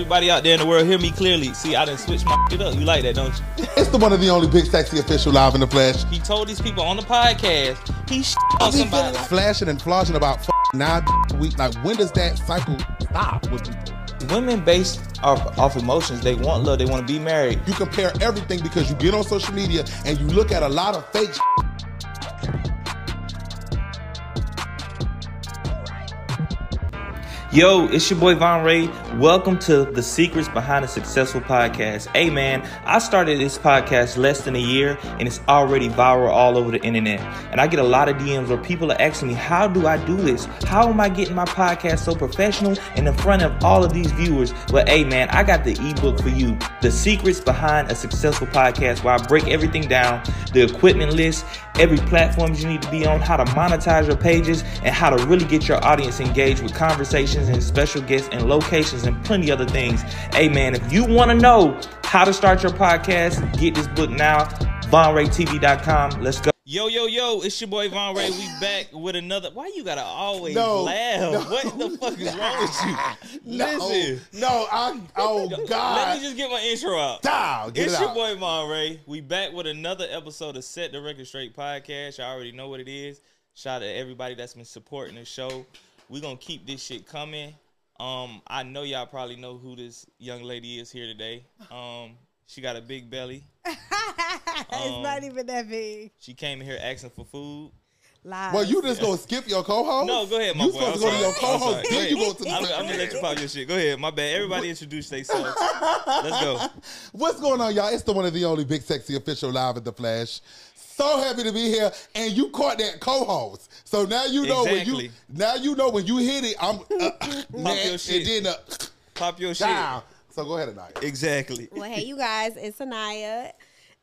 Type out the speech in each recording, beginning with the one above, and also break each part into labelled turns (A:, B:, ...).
A: Everybody out there in the world, hear me clearly. See, I didn't switch my shit up. You like that, don't you?
B: It's the one of the only big sexy official live in the flesh.
A: He told these people on the podcast he shit on somebody.
B: like flashing and flossing about f- nine weeks. Like when does that cycle stop with people?
A: Women based off, off emotions. They want love. They want to be married.
B: You compare everything because you get on social media and you look at a lot of fake.
A: Yo, it's your boy Von Rhe'. Welcome to the Secrets Behind a Successful Podcast. Hey man, I started this podcast less than a year and it's already viral all over the internet. And I get a lot of DMs where people are asking me, how do I do this? How am I getting my podcast so professional and in front of all of these viewers? Well, hey man, I got the ebook for you, The Secrets Behind a Successful Podcast, where I break everything down, the equipment list, every platform you need to be on, how to monetize your pages, and how to really get your audience engaged with conversations and special guests and locations and plenty other things. Hey man, if you want to know how to start your podcast, get this book now. VonRayTV.com. Let's go. Yo, yo, yo, it's your boy Von Rhe'. We back with another. Why you gotta always
B: No,
A: laugh?
B: no.
A: What the fuck is wrong with you?
B: No,
A: Listen.
B: no, I. Oh god.
A: Let me just get my intro out.
B: Down. Get
A: it's
B: it
A: your
B: out.
A: boy Mon Ray. We back with another episode of Set the Record Straight podcast. Y'all already know what it is. Shout out to everybody that's been supporting the show. we gonna keep this shit coming. Um, I know y'all probably know who this young lady is here today. Um, she got a big belly.
C: it's not even that big.
A: She came in here asking for food.
C: Lies.
B: Well, you just gonna skip your co-host?
A: No, go ahead, my
B: you
A: boy.
B: supposed
A: I'm
B: to go to your
A: I'm
B: co-host,
A: sorry.
B: then you
A: Go
B: go to the.
A: I'm, I'm gonna let you pop your shit. Go ahead, my bad. Everybody introduce themselves. Let's go.
B: What's going on, y'all? It's the one of the only big sexy official live at the Flash. So happy to be here, and you caught that co-host. So now you know when you now you know when you hit it. I'm uh, nah,
A: your shit.
B: and then uh,
A: Pop your shit.
B: down. So go ahead, Anaya.
A: Exactly.
C: Well, hey, you guys, it's Anaya.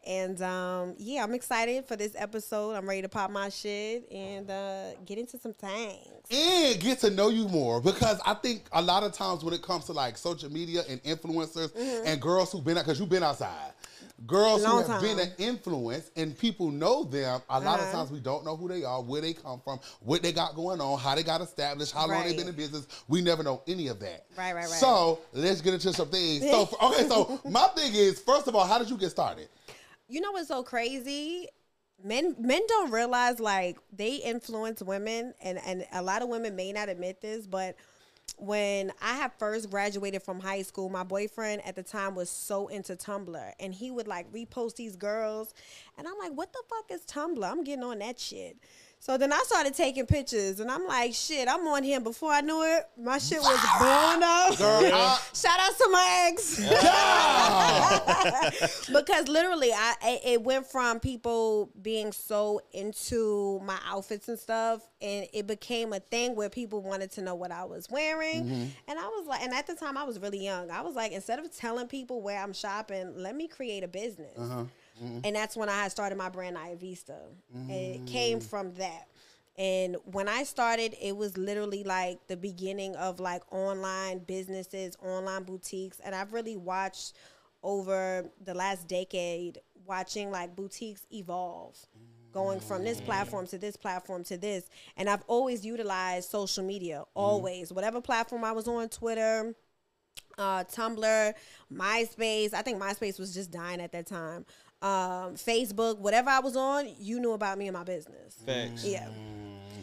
C: And um, yeah, I'm excited for this episode. I'm ready to pop my shit and uh, get into some things.
B: and get to know you more because I think a lot of times when it comes to like social media and influencers and girls who've been out because you've been outside, girls.
C: Long
B: who have been an influence and people know them. A lot of
C: Uh-huh.
B: times we don't know who they are, where they come from, what they got going on, how they got established, how long they've been in business. We never know any of that.
C: Right, right, right.
B: So let's get into some things. So okay, so my thing is first of all, how did you get started?
C: You know what's so crazy? Men men don't realize like they influence women and, and a lot of women may not admit this, but when I had first graduated from high school, my boyfriend at the time was so into Tumblr and he would like repost these girls and I'm like, what the fuck is Tumblr? I'm getting on that shit. So then I started taking pictures and I'm like, shit, I'm on here before I knew it. My shit was blown up.
B: Girl,
C: Shout out to my ex. because literally I it- it went from people being so into my outfits and stuff and it became a thing where people wanted to know what I was wearing. Mm-hmm. And I was like and at the time I was really young. I was like instead of telling people where I'm shopping let me create a business uh-huh. Mm-hmm. and that's when I started my brand Naya Vista and it came mm. from that and when I started, it was literally like the beginning of like online businesses, online boutiques. And I've really watched over the last decade, watching like boutiques evolve, going from this mm. platform to this platform to this. And I've always utilized social media, mm. always. Whatever platform I was on, Twitter, uh, Tumblr, MySpace. I think MySpace was just dying at that time. Um, Facebook, whatever I was on, you knew about me and my business.
A: Facts.
C: Yeah.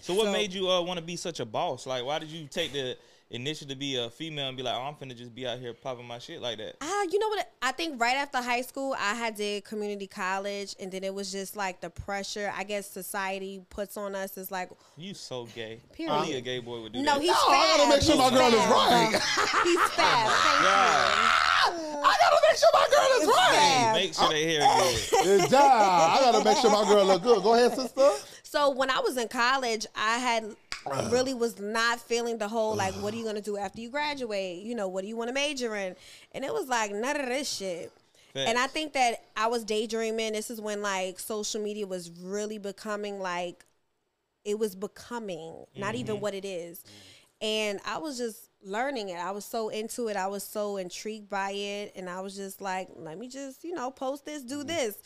A: So what
C: So-
A: made you uh, want to be such a boss? Like, why did you take the initiative to be a female and be like, oh, I'm finna just be out here popping my shit like that?
C: Ah, you know what? I think right after high school, I had did community college, and then it was just like the pressure. I guess society puts on us is like,
A: You so gay.
C: Period.
A: Only a gay boy would do
C: no,
A: that.
C: he's
B: No,
C: fab.
B: I gotta make sure my
C: He's
B: girl is right.
C: He's fab. Thank
A: God.
B: I gotta make sure my girl is right.
C: fab.
A: Make sure they hear good.
B: It's down. I gotta make sure my girl look good. Go ahead, sister.
C: So when I was in college, I had
B: Uh.
C: Really was not feeling the whole like, what are you gonna do after you graduate? You know, what do you want to major in? And it was like none of this shit. And I think that I was daydreaming. This is when like social media was really becoming like it was becoming, not even what it is. And I was just learning it. I was so into it. I was so intrigued by it. And I was just like, let me just, you know, post this, do this.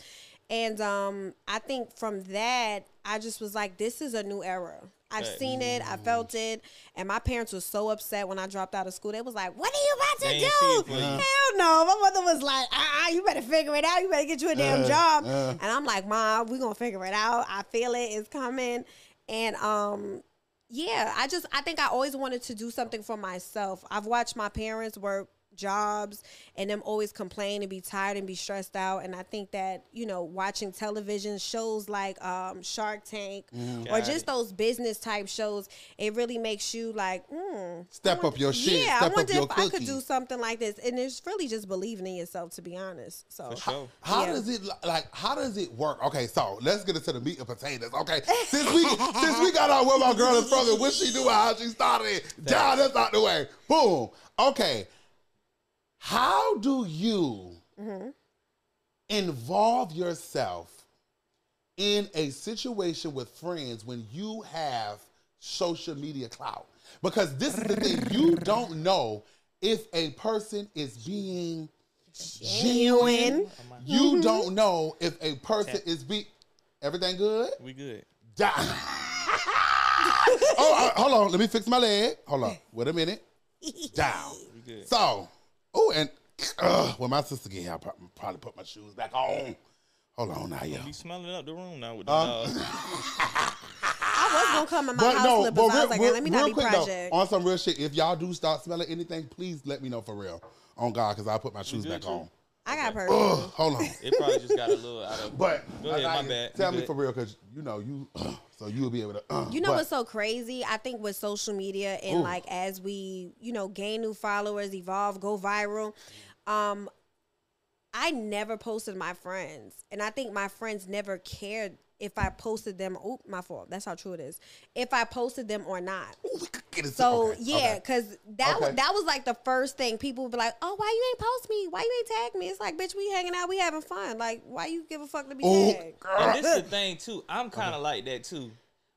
C: And um, I think from that, I just was like, this is a new era. I've
A: Facts.
C: seen it. I felt it. And my parents were so upset when I dropped out of school. They was like, "What are you about to
A: ain't
C: do?" Hell no. My mother was like, "Ah, you better figure it out. You better get you a damn
B: Uh,
C: job."
B: uh.
C: And I'm like, "Mom, we gonna figure it out. I feel it. It's coming." And um, yeah, I just I think I always wanted to do something for myself. I've watched my parents work jobs and them always complain and be tired and be stressed out and I think that you know watching television shows like um Shark Tank or just those business type shows it really makes you like mm,
B: Step up your shit.
C: yeah I
B: Step up
C: wonder
B: your
C: if I could do something like this and it's really just believing in yourself to be honest so
A: For sure.
B: How
C: Yeah.
B: does it like? How does it work? Okay, so let's get into the meat and potatoes. Okay, since we since we got out where my girl is from and what she do, how she started, down that's out the way. Boom. Okay, how do you involve yourself in a situation with friends when you have social media clout? Because this is the thing, you don't know if a person is being genuine.
C: Genuine.
B: You don't know if a person is be everything good.
A: We good.
B: Down. oh, uh, hold on. Let me fix my leg. Hold on. Wait a minute. Down.
A: We good.
B: So, oh, and uh, when my sister get here, I'll probably put my shoes back on. Hold on now, yo.
A: Be smelling up the room now with the
B: Uh,
A: dog.
C: I was gonna come in my
B: But
C: house
B: no,
C: slippers
B: but
C: I was
B: real,
C: like
B: real,
C: let me
B: real
C: not be
B: quick
C: project
B: though, on some real shit, if y'all do start smelling anything, please let me know for real. On God, because I'll put my shoes back
A: too?
B: on.
C: I got perfume
B: Ugh, hold on.
A: It probably just got a little out of.
B: But
A: Go ahead, my bad.
B: Tell
A: You
B: me
A: good.
B: for real, because you know you, so you'll be able to. Uh,
C: You know
B: but-
C: what's so crazy? I think with social media and
B: Ooh.
C: like as we, you know, gain new followers, evolve, go viral, um, I never posted my friends. And I think my friends never cared if I posted them. Oop, my fault. That's how true it is. If I posted them or not.
B: Ooh, we could get into-
C: So
B: okay,
C: yeah,
B: okay.
C: because that was that was like the first thing people would be like, "Oh, why you ain't post me? Why you ain't tag me?" It's like, bitch, we hanging out, we having fun. Like, why you give a fuck to be
B: Ooh,
C: tagged?
A: And this is the thing too. I'm kind of like that too.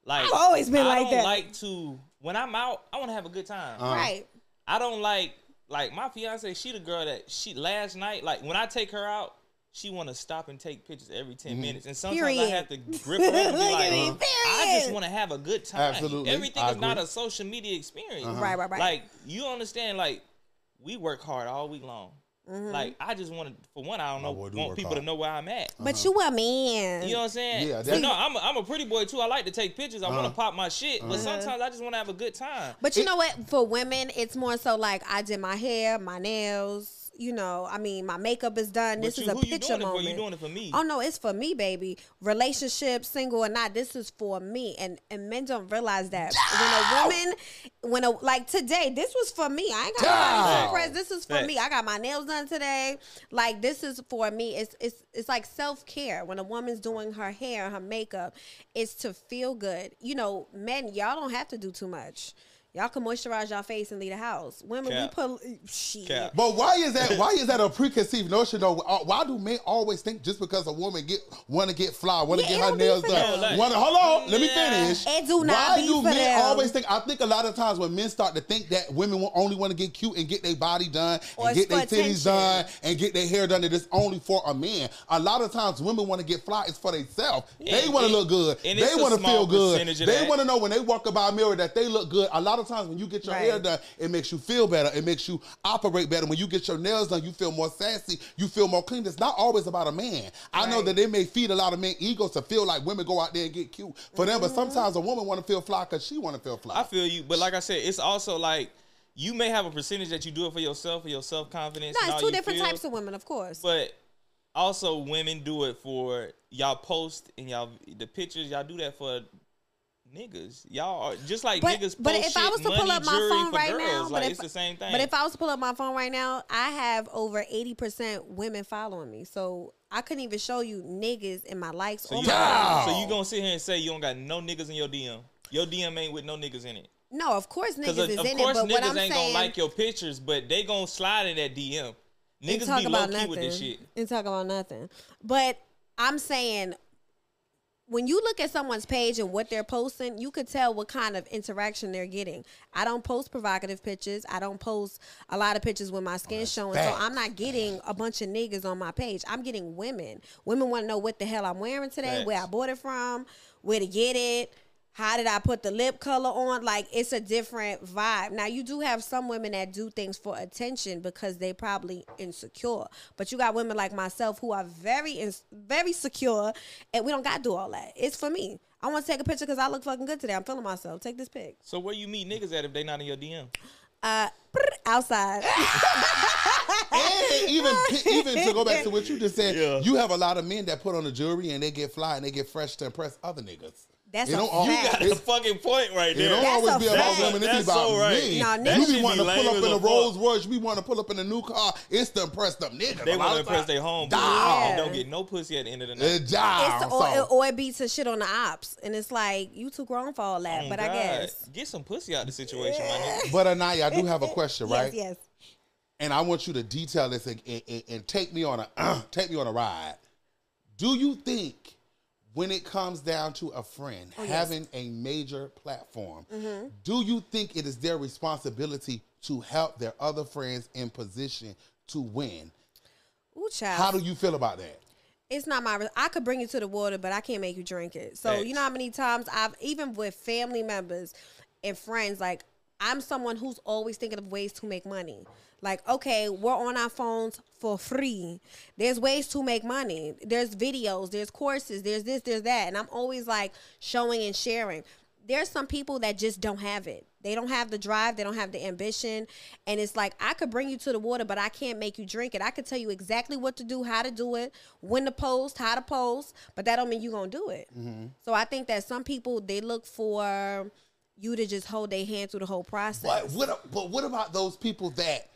A: Like
C: I've always been
A: I
C: like
A: don't
C: that.
A: like to when I'm out. I want to have a good time.
B: Uh,
C: Right.
A: I don't like like my fiance. She the girl that she last night. Like when I take her out, she want to stop and take pictures every 10
B: Mm-hmm.
A: minutes, and sometimes I have to grip her up and be like,
C: at me,
A: "Uh, I just want to have a good time.
B: Absolutely.
A: everything
B: I
A: is not a social media experience.
C: Right, right, right.
A: Like you understand, like we work hard all week long.
C: Mm-hmm.
A: Like I just want to, for one, I don't know,
B: do
A: want people
B: hard.
A: to know where I'm at.
C: But you a man.
A: You know what I'm saying?
B: Yeah,
A: But
B: that-
A: no, I'm a, I'm a pretty boy too. I like to take pictures. I want
B: Uh-huh.
A: to pop my shit, but sometimes I just want to have a good time.
C: But you
B: It-
C: know what? For women, it's more so like I did my hair, my nails. You know, I mean, my makeup is done.
A: But
C: this
A: you,
C: is a
A: who you
C: picture
A: doing it for?
C: moment.
A: You doing it for me?
C: Oh no, it's for me, baby. Relationship, single or not, this is for me. And and men don't realize that when a woman, when a like today, this was for me. I ain't got nobody to
B: Down.
C: impress. This is for
A: Facts.
C: me. I got my nails done today. Like this is for me. It's it's it's like self care. When a woman's doing her hair, her makeup, it's to feel good. You know, men, y'all don't have to do too much. Y'all can moisturize your face and leave the house. Women,
A: Cap.
C: we put shit.
A: Cap.
B: But why is that? Why is that a preconceived notion? Though, Uh, why do men always think just because a woman get want to get fly, want to
C: Yeah,
B: get her nails done?
A: like-
B: wanna, hold on, let me finish.
C: It do not
B: why
C: be
B: do
C: for
B: men
C: them.
B: always think? I think a lot of times when men start to think that women will only want to get cute and get their body done
C: Or
B: and get their titties
C: attention.
B: done and get their hair done, that it's only for a man. A lot of times women want to get fly. It's for themselves. they want to look good.
A: and
B: They want to feel good. They want to know when they walk by a mirror that they look good. A lot of times when you get your
C: Right.
B: hair done, it makes you feel better. It makes you operate better. When you get your nails done, you feel more sassy. You feel more clean. It's not always about a man. I know that they may feed a lot of men egos to feel like women go out there and get cute for them,
C: Mm-hmm.
B: but sometimes a woman want to feel fly because she want to feel fly.
A: I feel you, but like I said, it's also like you may have a percentage that you do it for yourself, for your self confidence.
C: No, it's two different types of women, of course.
A: But also, women do it for y'all post and y'all the pictures. Y'all do that for niggas. Y'all are just like
C: But,
A: niggas.
C: but if I was to pull up my phone right
A: girls.
C: now,
A: like
C: but if,
A: it's the same thing.
C: But if I was to pull up my phone right now, I have over eighty percent women following me, so I couldn't even show you niggas in my likes
A: so
C: or
A: you,
C: my
A: so you gonna sit here and say you don't got no niggas in your DM? Your DM ain't with no niggas in it.
C: no. Of course, niggas
A: of,
C: is
A: of
C: in
A: course
C: it, but what
A: niggas
C: I'm
A: ain't
C: saying,
A: gonna like your pictures, but they gonna slide in that DM. Niggas be low key
C: nothing
A: with this shit.
C: and talk about nothing. But I'm saying. When you look at someone's page and what they're posting, you could tell what kind of interaction they're getting. I don't post provocative pictures. I don't post a lot of pictures with my skin showing. So. I'm not getting a bunch of niggas on my page. I'm getting women. Women want to know what the hell I'm wearing today, where I bought it from, where to get it. How did I put the lip color on? Like it's a different vibe. Now you do have some women that do things for attention because they probably insecure. But you got women like myself who are very ins- very secure and we don't got to do all that. It's for me. I want to take a picture because I look fucking good today. I'm feeling myself. Take this pic.
A: So where you meet niggas at if they not in your DM?
C: Uh, outside.
B: and even even to go back to what you just said,
A: Yeah.
B: you have a lot of men that put on the jewelry and they get fly and they get fresh to impress other niggas.
C: That's
B: It
C: a
B: don't al-
A: You
C: fact.
A: got a fucking point right
B: It
A: there.
B: don't
C: That's
B: always
C: a
B: be about
C: fact.
B: women. It's
A: That's
B: about
A: so right.
B: men.
C: Nah,
B: you
C: niggas
B: be wanting
A: be
B: to pull up in a
A: a.
B: Rolls Royce. We want to pull up in a new car. It's to impress them niggas.
A: They want to impress their home.
B: Dawg.
A: And don't get no pussy at the end of the night.
B: Uh, dawg.
C: It's or,
B: So-
C: or it be to shit on the ops, and it's like you too grown for all that.
A: Oh,
C: but I guess
A: get some pussy out the situation, my nigga.
B: But Anaya, I do have a question, right?
C: yes, yes.
B: and I want you to detail this and, and, and take me on a take me on a ride. Do you think when it comes down to a friend
C: Oh, yes.
B: having a major platform,
C: Mm-hmm.
B: do you think it is their responsibility to help their other friends in position to win?
C: Ooh, child.
B: How do you feel about that?
C: it's not my. I could bring you to the water, but I can't make you drink it. So
A: Facts.
C: you know how many times I've even with family members and friends, like I'm someone who's always thinking of ways to make money. Like, okay, we're on our phones for free. There's ways to make money. There's videos, there's courses, there's this, there's that. And I'm always like showing and sharing. There's some people that just don't have it. They don't have the drive, they don't have the ambition. And it's like, I could bring you to the water, but I can't make you drink it. I could tell you exactly what to do, how to do it, when to post, how to post, but that don't mean you're going to do it. Mm-hmm. So I think that some people, they look for you to just hold their hand through the whole process.
B: But what but what about those people that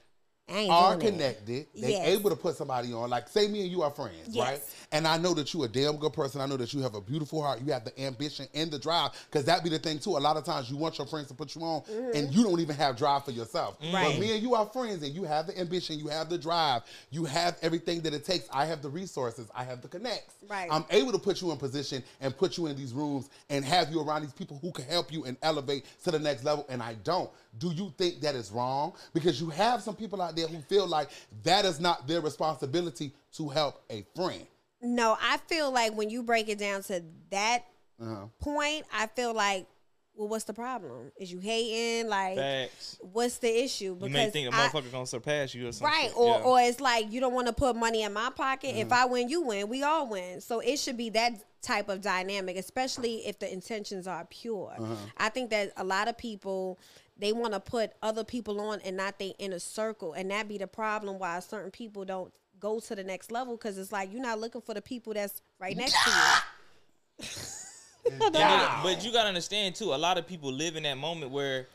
B: are connected. They
C: Yes.
B: able to put somebody on. Like say me and you are friends,
C: Yes.
B: right? And I know that you a damn good person. I know that you have a beautiful heart. You have the ambition and the drive. Because that be the thing too. A lot of times you want your friends to put you on, and you don't even have drive for yourself. But me and you are friends, and you have the ambition, you have the drive, you have everything that it takes. I have the resources. I have the connects.
C: Right.
B: I'm able to put you in position and put you in these rooms and have you around these people who can help you and elevate to the next level. And I don't. Do you think that is wrong? Because you have some people out there who feel like that is not their responsibility to help a friend.
C: No, I feel like when you break it down to that
B: Uh-huh.
C: point, I feel like, well, what's the problem? Is you hating? Like,
A: Facts.
C: what's the issue?
A: Because You may think a motherfucker gonna surpass you or something.
C: Right, or or it's like you don't want to put money in my pocket. If I win, you win. We all win. So it should be that type of dynamic, especially if the intentions are pure. I think that a lot of people they want to put other people on and not they inner circle, and that be the problem why certain people don't go to the next level because it's like you're not looking for the people that's right next to you.
B: Yeah.
A: But you gotta understand too. A lot of people live in that moment where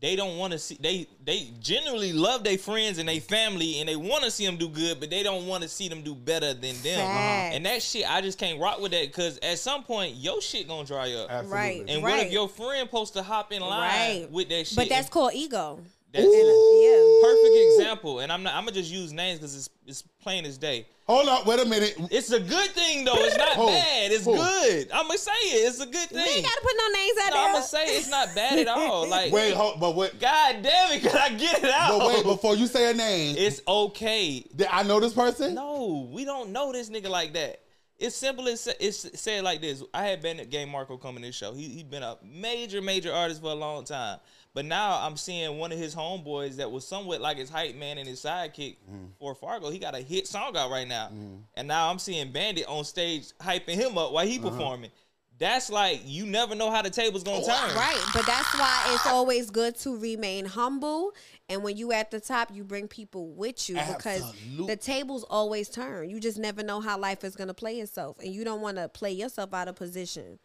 A: they don't want to see. They they generally love their friends and their family, and they want to see them do good, but they don't want to see them do better than them.
C: Facts. Uh-huh.
A: And that shit, I just can't rock with that because at some point your shit gonna dry up.
B: Absolutely.
C: Right.
A: And what if your friend supposed to hop in line
C: Right.
A: with that shit?
C: But that's
A: And
C: called ego.
A: That's
C: Yeah.
A: perfect example. And I'm not. I'm gonna just use names because it's it's plain as day.
B: Hold up, wait a minute.
A: It's a good thing though. It's not
B: Who?
A: bad. It's
B: Who?
A: good. I'm gonna say it. It's a good thing.
C: We
A: thing.
C: ain't gotta put no names out
A: No, I'm gonna say it's not bad at all. Like,
B: Wait, hold, but wait,
A: God damn it, can I get it out?
B: but wait, before you say a name,
A: it's okay.
B: did I know this person?
A: No, we don't know this nigga like that. It's simple as it's said like this. I had Bandit Gang Marco coming to this show. He he been a major major artist for a long time, but now I'm seeing one of his homeboys that was somewhat like his hype man and his sidekick mm-hmm. for Fargo. He got a hit song out right now, mm-hmm. and now I'm seeing Bandit on stage hyping him up while he uh-huh. performing. That's like you never know how the table's gonna turn.
C: Right, but that's why it's always good to remain humble. And when you at the top, you bring people with you because
B: Absolute.
C: the tables always turn. You just never know how life is gonna play itself, and you don't want to play yourself out of position.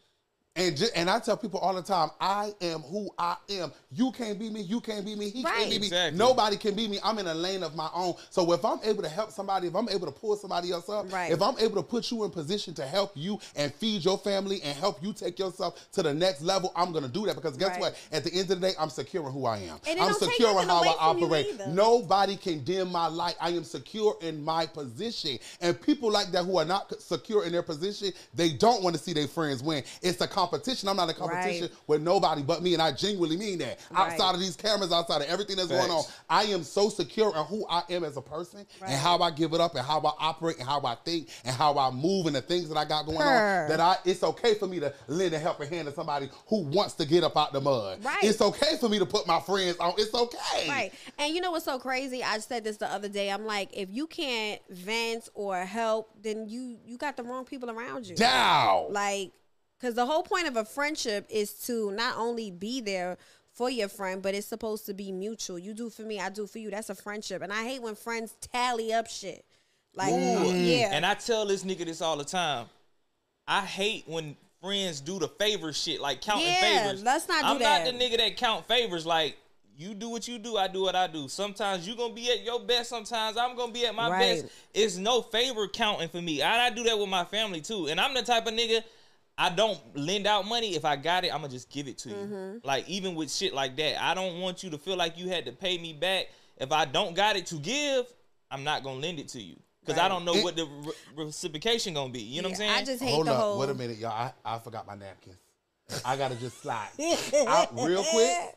B: And ju- and I tell people all the time, I am who I am. You can't be me. You can't be me. He
C: Right.
B: can't be me.
A: Exactly.
B: Nobody can be me. I'm in a lane of my own. So if I'm able to help somebody, if I'm able to pull somebody else up,
C: Right.
B: if I'm able to put you in position to help you and feed your family and help you take yourself to the next level, I'm gonna do that because guess
C: Right.
B: what? At the end of the day, I'm securing who I am.
C: And
B: I'm
C: don't take
B: securing how I operate. Nobody can dim my light. I am secure in my position. And people like that who are not secure in their position, they don't want to see their friends win. It's a competition. I'm not in competition
C: Right.
B: with nobody but me, and I genuinely mean that.
C: Right.
B: Outside of these cameras, outside of everything that's going on, I am so secure in who I am as a person
C: Right.
B: and how I give it up and how I operate and how I think and how I move and the things that I got going
C: Purr.
B: on. That I it's okay for me to lend a helping hand to somebody who wants to get up out the mud.
C: Right.
B: It's okay for me to put my friends on. It's okay.
C: Right. And you know what's so crazy? I said this the other day. I'm like, if you can't vent or help, then you you got the wrong people around you.
B: Now.
C: Like, because the whole point of a friendship is to not only be there for your friend, but it's supposed to be mutual. You do for me, I do for you. That's a friendship. And I hate when friends tally up shit. Like, mm. yeah.
A: And I tell this nigga this all the time. I hate when friends do the favor shit, like counting
C: Yeah,
A: favors.
C: let's not do
A: I'm
C: that.
A: not the nigga that count favors. Like you do what you do, I do what I do. Sometimes you gonna be at your best. Sometimes I'm gonna be at my
C: Right.
A: best. It's no favor counting for me. And I do that with my family too. And I'm the type of nigga. I don't lend out money. If I got it, I'm gonna just give it to you.
C: Mm-hmm.
A: Like even with shit like that, I don't want you to feel like you had to pay me back. If I don't got it to give, I'm not gonna lend it to you because I don't know
B: It-
A: what the re- reciprocation gonna be. You know what I'm
C: Yeah,
A: saying?
C: I just hate
B: Hold
C: the
B: up.
C: whole.
B: Wait a minute, y'all. I, I forgot my napkins. I gotta just slide out real quick.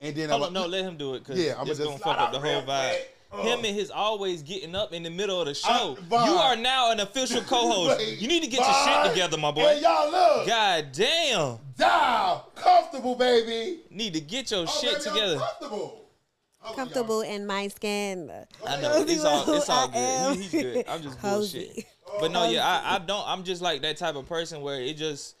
B: And then
A: Hold
B: I'm
A: on, no, let him do it because
B: Yeah,
A: yeah,
B: I'ma
A: it's
B: just
A: gonna
B: slide
A: fuck up the whole vibe.
B: quick. Uh.
A: Him and his always getting up in the middle of the show.
B: Von.
A: you are now an official co-host.
B: Wait,
A: you need to get your shit together, my boy.
B: Hey, y'all look.
A: God damn,
B: Down. Comfortable, baby.
A: need to get your
B: Oh,
A: shit
B: baby, I'm
A: together.
B: comfortable. Hold on,
C: comfortable in my skin.
A: I know it's all it's all good. He's good. I'm just
C: cozy.
A: bullshit. But no, yeah, I, I don't. I'm just like that type of person where it just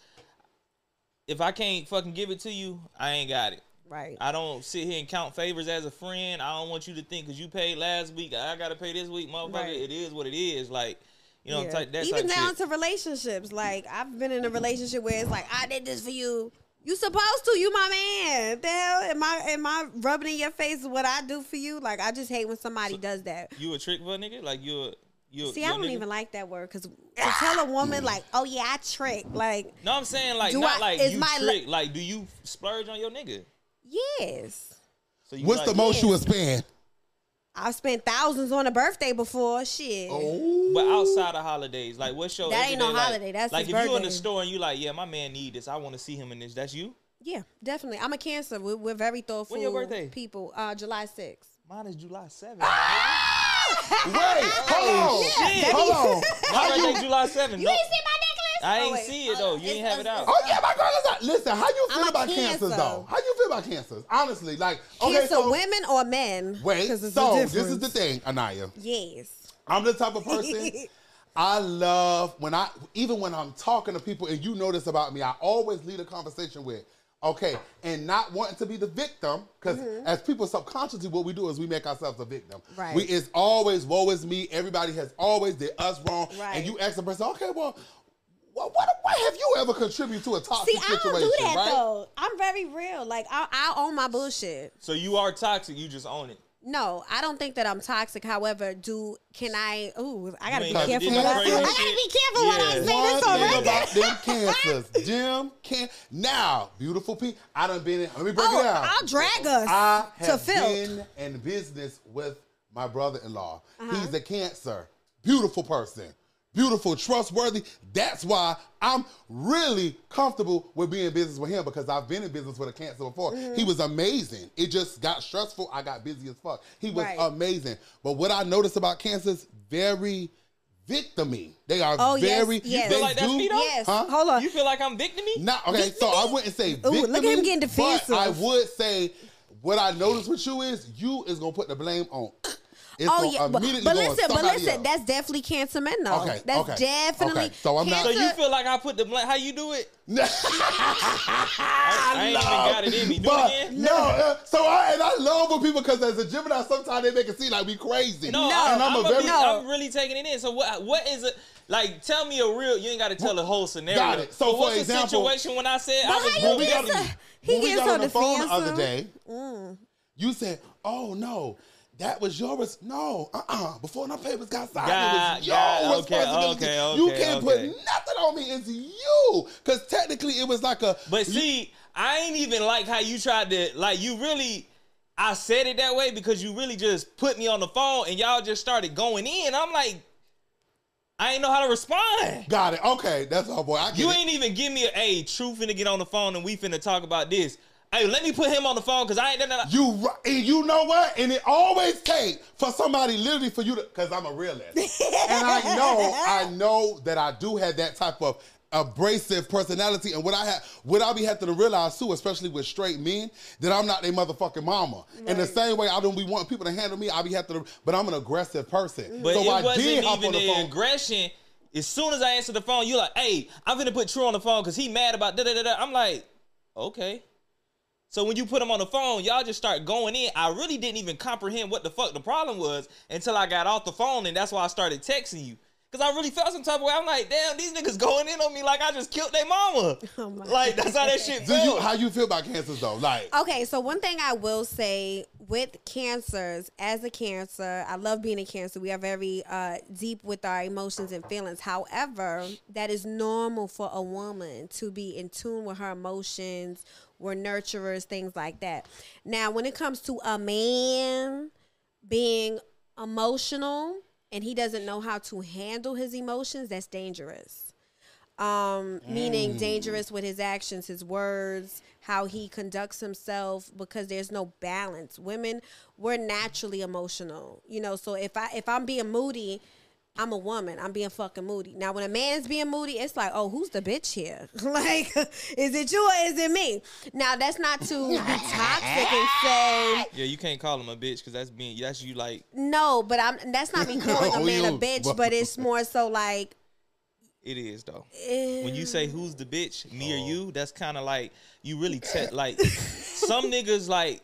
A: if I can't fucking give it to you, I ain't got it.
C: Right.
A: I don't sit here and count favors as a friend. I don't want you to think because you paid last week, I gotta pay this week, motherfucker.
C: Right.
A: It is what it is. Like, you know,
C: Yeah.
A: type, that
C: Even down
A: shit.
C: to relationships. Like I've been in a relationship where it's like I did this for you. You supposed to. You my man. The hell am I? Am I rubbing in your face what I do for you? Like I just hate when somebody does that.
A: You a trick for a nigga? Like you a you?
C: See, I don't
A: nigga?
C: even like that word because to tell a woman like, "Oh yeah, I trick." Like,
A: No, I'm saying like
C: Do
A: not
C: I-
A: like
C: is
A: you
C: my
A: trick. like, do you splurge on your nigga?
C: Yes,
A: So you
B: What's
A: like,
B: the most you would spend?
C: I've spent thousands on a birthday before. Shit.
B: Oh.
A: But outside of holidays, like what's your
C: That ain't no
A: like-
C: holiday, that's
A: like
C: his
A: if you're in the store and you like, yeah, my man need this. I want to see him in this. That's you.
C: Yeah, definitely. I'm a Cancer. We're, we're very thoughtful.
A: When your birthday?
C: People. Uh, July 6th.
A: Mine is July 7th.
B: Wait, hold on.
A: shit.
B: Hold on.
A: My birthday July 7th.
C: You
A: No,
C: ain't see my necklace?
A: I
C: Oh,
A: ain't
C: wait.
A: see it though. You
C: it's-
A: ain't have it out.
B: Oh yeah, my girl is out. Listen, how you
C: I'm
B: feel
C: a
B: about
C: Cancer.
B: cancers though? How you feel about cancers? Honestly, like okay,
C: Cancer
B: so
C: women or men?
B: Wait, So this is the thing, Anaya.
C: Yes.
B: I'm the type of person I love when I even when I'm talking to people and you know this about me, I always lead a conversation with, okay, and not wanting to be the victim, because mm-hmm. as people subconsciously, what we do is we make ourselves a victim.
C: Right.
B: We it's always woe is me. Everybody has always did us wrong.
C: Right.
B: And you ask the person, okay, well, what, what, what have you ever contributed to a toxic
C: See, I
B: situation?
C: don't do that
B: right?
C: though. I'm very real. Like I, I own my bullshit.
A: So you are toxic. You just own it.
C: No, I don't think that I'm toxic. However, do can I? Ooh, I gotta be careful. What I, I gotta be careful what I
A: Yeah.
C: say
B: One
C: this on
B: thing
C: record.
B: about them cancers, them can now beautiful people. I done been in. Let me break
C: Oh,
B: it down.
C: I'll drag us
B: I
C: to
B: have
C: filth.
B: been in business with my brother-in-law.
C: Uh-huh.
B: He's a cancer, beautiful person, beautiful, trustworthy. That's why I'm really comfortable with being in business with him because I've been in business with a cancer before.
C: Mm-hmm.
B: He was amazing. It just got stressful. I got busy as fuck. He was
C: Right.
B: amazing. But what I noticed about cancers, very victimy. They are
C: Oh,
B: very.
C: yes.
B: They
A: Feel like that's
B: do,
A: me, though?
C: Yes.
B: Huh?
C: Hold on.
A: You feel like I'm victimy?
B: no, okay, so I wouldn't say
C: Ooh, look at him getting defensive.
B: But I would say what I noticed with you is you is gonna put the blame on. It's
C: Oh yeah, but,
B: immediately
C: but
B: go
C: listen, but listen,
B: else.
C: that's definitely cancer men though.
B: Okay,
C: that's
B: okay,
C: definitely.
B: okay. So I'm not-
A: So you feel like I put the blame? How you do it?
B: I,
A: I ain't even got it in me. Do
B: but,
A: it again.
B: No, uh, so I and I love when people because as a Gemini, sometimes they make it seem like we crazy.
A: No,
C: No,
A: I'm,
B: and I'm,
A: I'm,
B: a very
C: No.
A: I'm really taking it in. So what? What is it? Like, tell me a real. You ain't got to tell the whole scenario.
B: Got it. So
A: But
B: for
A: what's
B: example-
A: the situation when I said I was
C: how you
B: when we got,
C: so- he
B: when we got on the phone the other
C: defensive.
B: day, you said, "Oh no." That was yours. No, uh, uh Before no papers got signed,
A: God,
B: it was your
A: God, okay,
B: responsibility.
A: okay,
B: you can't
A: okay.
B: put nothing on me. It's you, because technically it was like a.
A: But see, I ain't even like how you tried to like you really I said it that way because you really just put me on the phone and y'all just started going in. I'm like, I ain't know how to respond.
B: Got it. Okay, that's all, boy. I get
A: You
B: it.
A: ain't even give me a hey, True finna get on the phone and we finna talk about this. Hey, let me put him on the phone because I ain't done that.
B: You and you know what? And it always take for somebody literally for you to because I'm a realist. and I know, I know that I do have that type of abrasive personality. And what I have what I be having to realize too, especially with straight men, that I'm not their motherfucking mama. In the same way I don't be wanting people to handle me, I be having to but I'm an aggressive person. Mm.
A: But
B: so
A: it
B: I
A: wasn't
B: did hop
A: even
B: on the
A: the
B: phone.
A: aggression. As soon as I answer the phone, you're like, hey, I'm gonna put True on the phone because he mad about da da da da. I'm like, okay. So when you put them on the phone, y'all just start going in. I really didn't even comprehend what the fuck the problem was until I got off the phone, and that's why I started texting you. Cause I really felt some type of way. I'm like, damn, these niggas going in on me like I just killed their mama.
C: Oh my
A: like that's how that shit
B: Do you
A: felt.
B: how you feel about cancers though? Like
C: Okay, so one thing I will say with cancers, as a cancer, I love being a cancer. We are very uh, deep with our emotions and feelings. However, that is normal for a woman to be in tune with her emotions. We're nurturers, things like that. Now, when it comes to a man being emotional and he doesn't know how to handle his emotions, that's dangerous. Um meaning dangerous with his actions his words how he conducts himself because there's no balance. Women we're naturally emotional you know so if i if i'm being moody i'm a woman. I'm being fucking moody. Now when a man is being moody it's like oh who's the bitch here? Like is it you or is it me? Now that's not to be toxic and say
A: yeah, you can't call him a bitch because that's being that's you like
C: no but i'm that's not me calling a man a bitch but it's more so like
A: it is though.
C: eh,
A: when you say who's the bitch, me
B: Oh.
A: or you, that's kind of like you really te- like some niggas like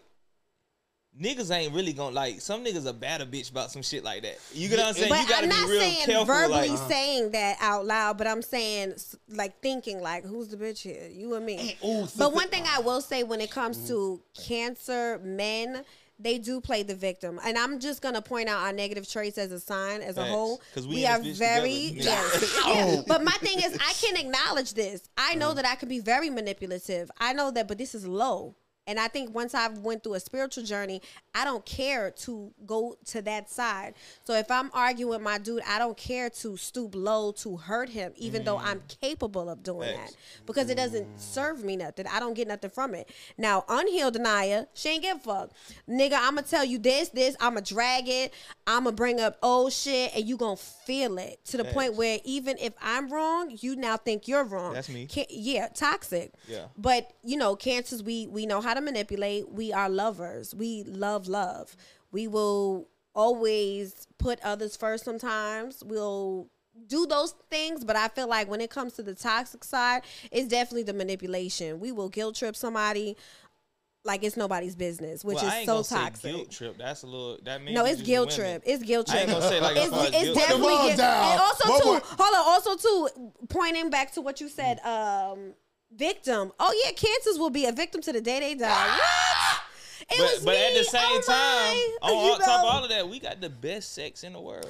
A: niggas ain't really gonna like some niggas are bad a bitch about some shit like that. You get what I'm saying?
C: But
A: you gotta
C: I'm
A: be
C: not
A: real
C: saying
A: careful.
C: verbally
A: like,
C: saying that out loud, but I'm saying like thinking like, who's the bitch here? You and me.
B: ooh,
C: but one thing I will say when it comes to mm-hmm. cancer men, they do play the victim, and I'm just gonna point out our negative traits as a sign as a whole.
A: Because we
C: we are very
A: together.
C: yes.
B: Oh.
C: yeah. But my thing is, I can acknowledge this. I know uh-huh. that I can be very manipulative. I know that, but this is low. And I think once I've went through a spiritual journey, I don't care to go to that side. So if I'm arguing with my dude, I don't care to stoop low to hurt him, even though I'm mm. capable of doing
A: Facts.
C: that. Because it doesn't serve me nothing. I don't get nothing from it. Now, unhealed Anaya, she ain't give a fuck. Nigga, I'ma tell you this, this, I'ma drag it, I'ma bring up old shit, and you gonna feel it to the point where even if I'm wrong, you now think you're wrong.
A: That's me.
C: Ca- yeah, toxic.
A: Yeah.
C: But you know, cancers, we we know how to manipulate. We are lovers. We love love. We will always put others first. Sometimes we'll do those things, but I feel like when it comes to the toxic side, it's definitely the manipulation. We will guilt trip somebody like it's nobody's business, which
A: well, I
C: is
A: ain't
C: so
A: gonna say
C: toxic.
A: guilt trip. That's a little. That means
C: No, it's guilt
A: women.
C: trip. It's guilt
A: I
C: trip.
A: ain't gonna say like as
C: it's,
A: far
C: it's
A: guilt-
C: definitely
B: Put them all
C: guilt.
B: down.
C: And also
B: What
C: too,
B: would-
C: hold on. Also too, pointing back to what you said, um, victim. Oh yeah, cancers will be a victim to the day they die. What? It
A: But,
C: was
A: but at the same
C: Oh,
A: time,
C: my.
A: on
C: You
A: top
C: know.
A: of all of that, we got the best sex in the world.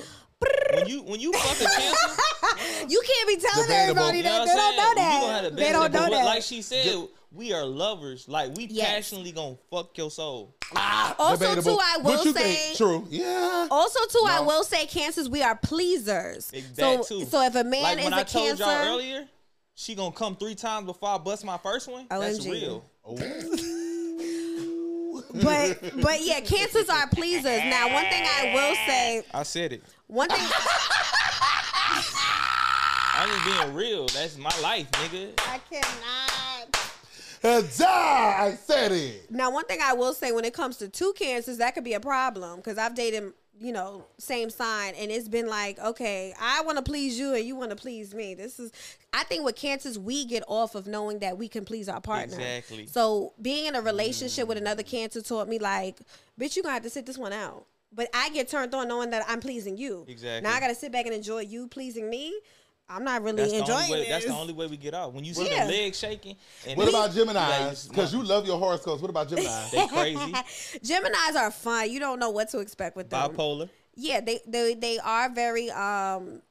A: when you when you fuck a cancer,
C: You can't be telling
B: Debatable.
C: everybody
A: You know
C: that they
A: I'm
C: don't know
A: saying? We gonna have
C: that.
A: the
C: They don't know that.
A: Like she said, we are lovers. Like we
C: Yes.
A: passionately gonna fuck your soul.
C: Ah, also,
B: Debatable.
C: too, I
B: What
C: will
B: you
C: say.
B: think? True. Yeah.
C: Also, too, I will say, cancers we are pleasers.
A: Big
C: So,
A: too.
C: so if a man
A: like
C: is
A: when
C: a
A: I told
C: cancer,
A: y'all earlier, she gonna come three times before I bust my first one. That's
C: OMG.
A: real. Oh.
C: but but yeah, cancers are pleasers. Now, one thing I will say,
A: I said it.
C: one thing.
A: I'm just being real. That's my life, nigga.
C: I cannot.
B: Huzzah! I said it.
C: Now, one thing I will say when it comes to two cancers, that could be a problem because I've dated, you know, same sign, and it's been like, okay, I want to please you and you want to please me. This is, I think with cancers, we get off of knowing that we can please our partner.
A: Exactly.
C: So being in a relationship with another cancer taught me like, bitch, you gonna have to sit this one out. But I get turned on knowing that I'm pleasing you.
A: Exactly.
C: Now I gotta sit back and enjoy you pleasing me. I'm not really
A: That's the,
C: enjoying
A: only way,
C: this.
A: that's the only way we get off. When you see
C: Yeah.
A: the legs shaking. And
B: What
A: they-
B: about Gemini's? Because you love your horoscopes. What about Gemini's?
A: They crazy.
C: Geminis are fun. You don't know what to expect with them.
A: Bipolar.
C: Yeah, they they they are very um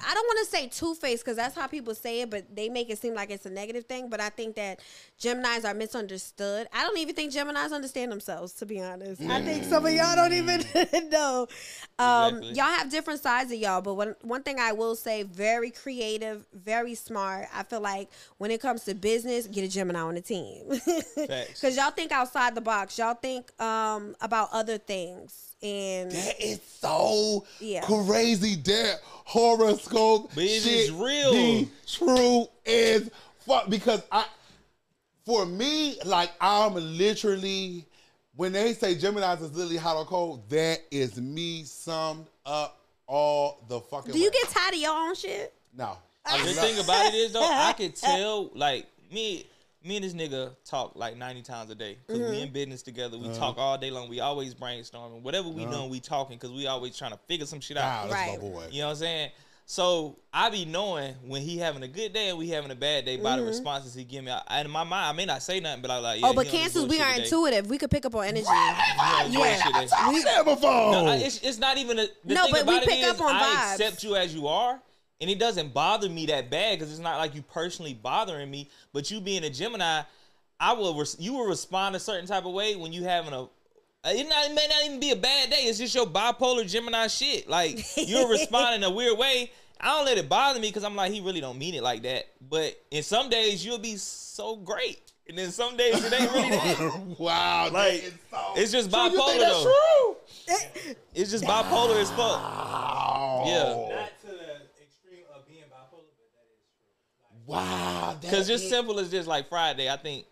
C: I don't want to say two faced because that's how people say it, but they make it seem like it's a negative thing. But I think that Geminis are misunderstood. I don't even think Geminis understand themselves, to be honest. I think some of y'all don't even know. Um,
A: Exactly.
C: Y'all have different sides of y'all, but one one thing I will say, very creative, very smart. I feel like when it comes to business, get a Gemini on the team. Because y'all think outside the box. Y'all think um, about other things. And
B: That is so
C: Yeah.
B: crazy. That horoscope
A: But it's
B: shit
A: just real.
B: be true as fuck. Because I, for me, like I'm literally, when they say Gemini's is literally hot or cold, that is me summed up all the fucking.
C: do you
B: way.
C: get tired of your own shit?
B: no?
A: The thing about it is though, I could tell like me me and this nigga talk like 90 times a day because
C: Mm-hmm.
A: we in business together.
B: Uh-huh.
A: We talk all day long. We always brainstorming. Whatever we doing, we talking because we always trying to figure some shit
B: Wow,
A: out.
B: that's
C: Right.
B: my boy.
A: You know what I'm saying? So I be knowing when he having a good day and we having a bad day by the responses he give me. I, in my mind, I may not say nothing, but I like, yeah,
C: Mm-hmm. oh, but
A: he
C: cancers, we are
A: today.
C: intuitive. We could pick up on energy.
A: He on this
C: Yeah.
A: bullshit today.
B: We that before.
A: No, I- it's, it's not even a. The
C: No,
A: thing
C: but we
A: about it
C: pick
A: is
C: up on
A: I
C: vibes.
A: accept you as you are, and it doesn't bother me that bad because it's not like you personally bothering me. But you being a Gemini, I will. Res- you will respond a certain type of way when you having a. Uh, it, not, it may not even be a bad day. It's just your bipolar Gemini shit. Like you'll respond in a weird way. I don't let it bother me because I'm like he really don't mean it like that. But in some days you'll be so great, and then some days it ain't really that.
B: wow,
A: Like,
B: that is so.
A: it's just
B: So you think
A: bipolar,
B: that's
A: though.
B: true?
A: It's just bipolar as fuck.
B: Wow.
A: Yeah.
D: Not to the extreme of being bipolar, but that is true.
B: Wow.
A: Because just
B: is-
A: simple as just like Friday, I think.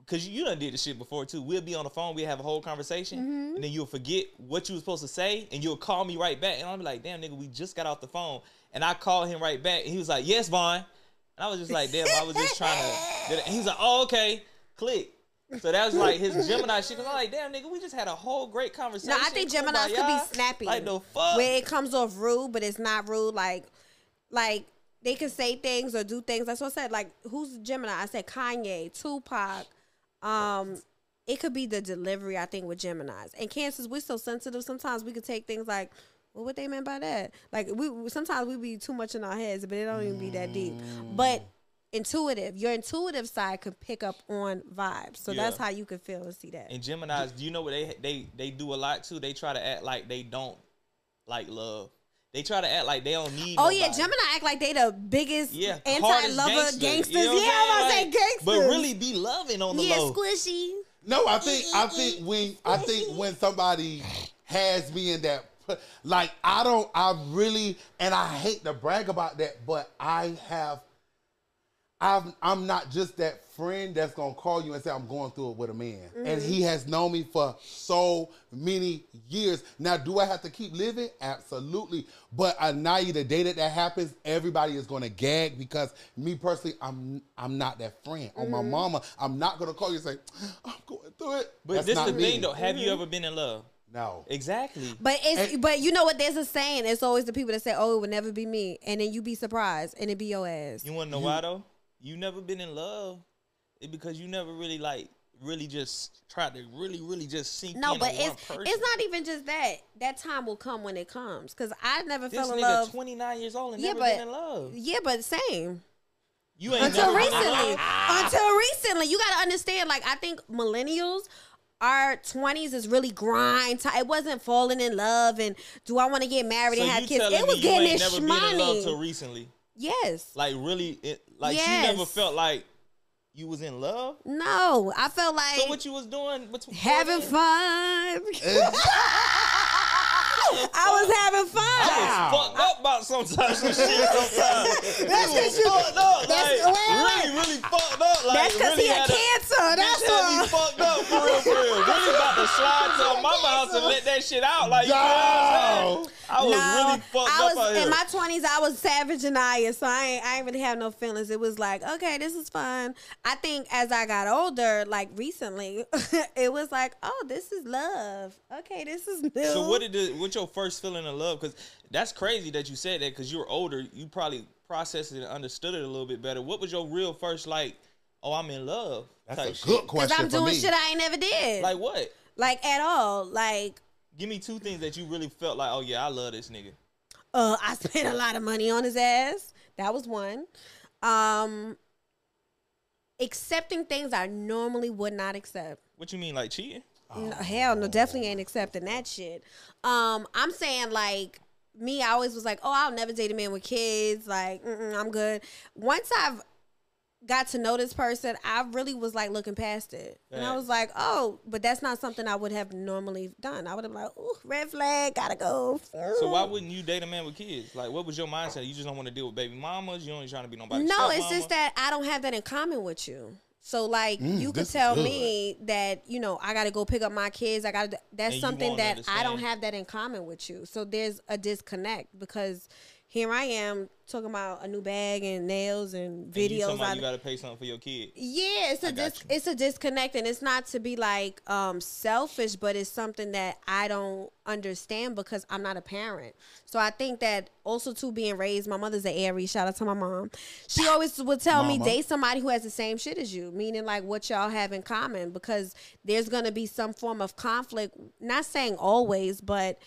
A: Because you done did this shit before too. We'll be on the phone, we'll have a whole conversation,
C: Mm-hmm.
A: and then you'll forget what you were supposed to say, and you'll call me right back. And I'll be like, damn, nigga, we just got off the phone. And I called him right back, and he was like, yes, Von. And I was just like, damn, I was just trying to. And he was like, oh, okay, click. So that was like his Gemini shit. Cause I'm like, damn, nigga, we just had a whole great conversation.
C: No, I think Gemini's could be snappy.
A: Like the fuck.
C: Where it comes off rude, but it's not rude. Like, like they can say things or do things. That's what I said. Like, who's Gemini? I said Kanye, Tupac. Um, it could be the delivery. I think with Gemini's and Cancers, we're so sensitive. Sometimes we could take things like. Well, what they meant by that? Like we sometimes we be too much in our heads, but it don't even be that deep. But intuitive, your intuitive side could pick up on vibes, so that's how you could feel and see that.
A: And Gemini's, do you know what they they they do a lot too? They try to act like they don't like love. They try to act like they don't need.
C: Oh yeah. Gemini act like they the biggest
A: Yeah,
C: anti-lover
A: hardest
C: gangsters.
A: You know
C: yeah, I'm
A: I'm
C: gonna say
A: saying? Like,
C: gangsters.
A: but really be loving on the
C: yeah,
A: low.
C: squishy.
B: No, I think I think when I think when somebody has me in that like I don't I really and I hate to brag about that, but I have I'm I'm not just that friend that's gonna call you and say I'm going through it with a man. And he has known me for so many years. Now, do I have to keep living? Absolutely. But uh, now you the day that that happens, everybody is gonna gag because me personally, I'm I'm not that friend. On my mama, I'm not gonna call you and say I'm going through it.
A: But
B: That's
A: this
B: not
A: the
B: me.
A: thing though. Have you ever been in love?
B: No.
A: Exactly.
C: But it's
B: And-
C: but you know what? There's a saying. It's always the people that say, "Oh, it would never be me," and then you be surprised, and it be your ass.
A: You want to know why though? You never been in love. It because you never really like really just tried to really really just sink
C: No,
A: in
C: but it's
A: person.
C: it's not even just that. That time will come when it comes. Cause I never
A: This
C: fell in
A: nigga
C: love.
A: 29 years old and
C: Yeah,
A: never
C: but-
A: been in love.
C: Yeah, but same.
A: You ain't
C: until
A: never
C: recently. until recently, you got to understand. Like I think millennials. Our twenties is really grind. Time. It wasn't falling in love and do I want to get married
A: So
C: and have kids. It was getting this
A: never been in love till
C: shmoney.
A: recently?
C: Yes.
A: Like really, it, like
C: Yes.
A: you never felt like you was in love.
C: No, I felt like
A: So what you was doing? between-
C: having fun. I was having fun.
A: I was fucked up about sometimes some shit. Sometimes
C: That's
A: He was
C: 'cause you-
A: fucked up.
C: that's-
A: like,
C: wait, wait.
A: really, really fucked up. Like,
C: That's because
A: really
C: he had
A: had a-
C: cancer. That's
A: Bitch had me
C: why.
A: fucked up for real, for real. Really about to slide to mama house and let that shit out. Like, you know what I'm saying? I was really fucked
C: I was
A: out
C: in my twenties. I was savage and I, so I ain't, I ain't really have no feelings. It was like, okay, this is fun. I think as I got older, like recently, it was like, oh, this is love. Okay, this is new.
A: So what did it, what's your first feeling of love? Because that's crazy that you said that because you were older. You probably processed it and understood it a little bit better. What was your real first like? Oh, I'm in love.
B: That's
A: type
B: a
A: shit?
B: good
C: Because
B: question
C: I'm
B: for
C: doing
B: me.
C: shit I ain't never did, like,
A: what?
C: Like at all. Like,
A: Give me two things that you really felt like. Oh yeah, I love this nigga.
C: Uh, I spent a lot of money on his ass. That was one. Um, accepting things I normally would not accept.
A: What you mean, like cheating?
C: No, hell no, definitely ain't accepting that shit. Um, I'm saying like me, I always was like, oh, I'll never date a man with kids. Like, I'm good. Once I've got to know this person, I really was like looking past it, and I was like, oh, but that's not something I would have normally done. I would have been like, ooh, red flag, gotta go.
A: So why wouldn't you date a man with kids? Like, what was your mindset? You just don't want to deal with baby mamas. You only trying to be nobody.
C: No, it's just that I don't have that in common with you. So like
B: Mm,
C: you could tell me that you know I got to go pick up my kids. I got to. That's
A: And
C: something
A: won't
C: that I don't have that in common with you. So there's a disconnect because here I am talking about a new bag and nails and
A: And you
C: videos. I-
A: you got to pay something for your kid.
C: yeah, it's a dis-
A: you.
C: it's a disconnect, and it's not to be like um selfish, but it's something that I don't understand because I'm not a parent. So I think that also too being raised, my mother's an Aries. Shout out to my mom. She always would tell me date somebody who has the same shit as you, meaning like what y'all have in common, because there's gonna be some form of conflict. Not saying always, but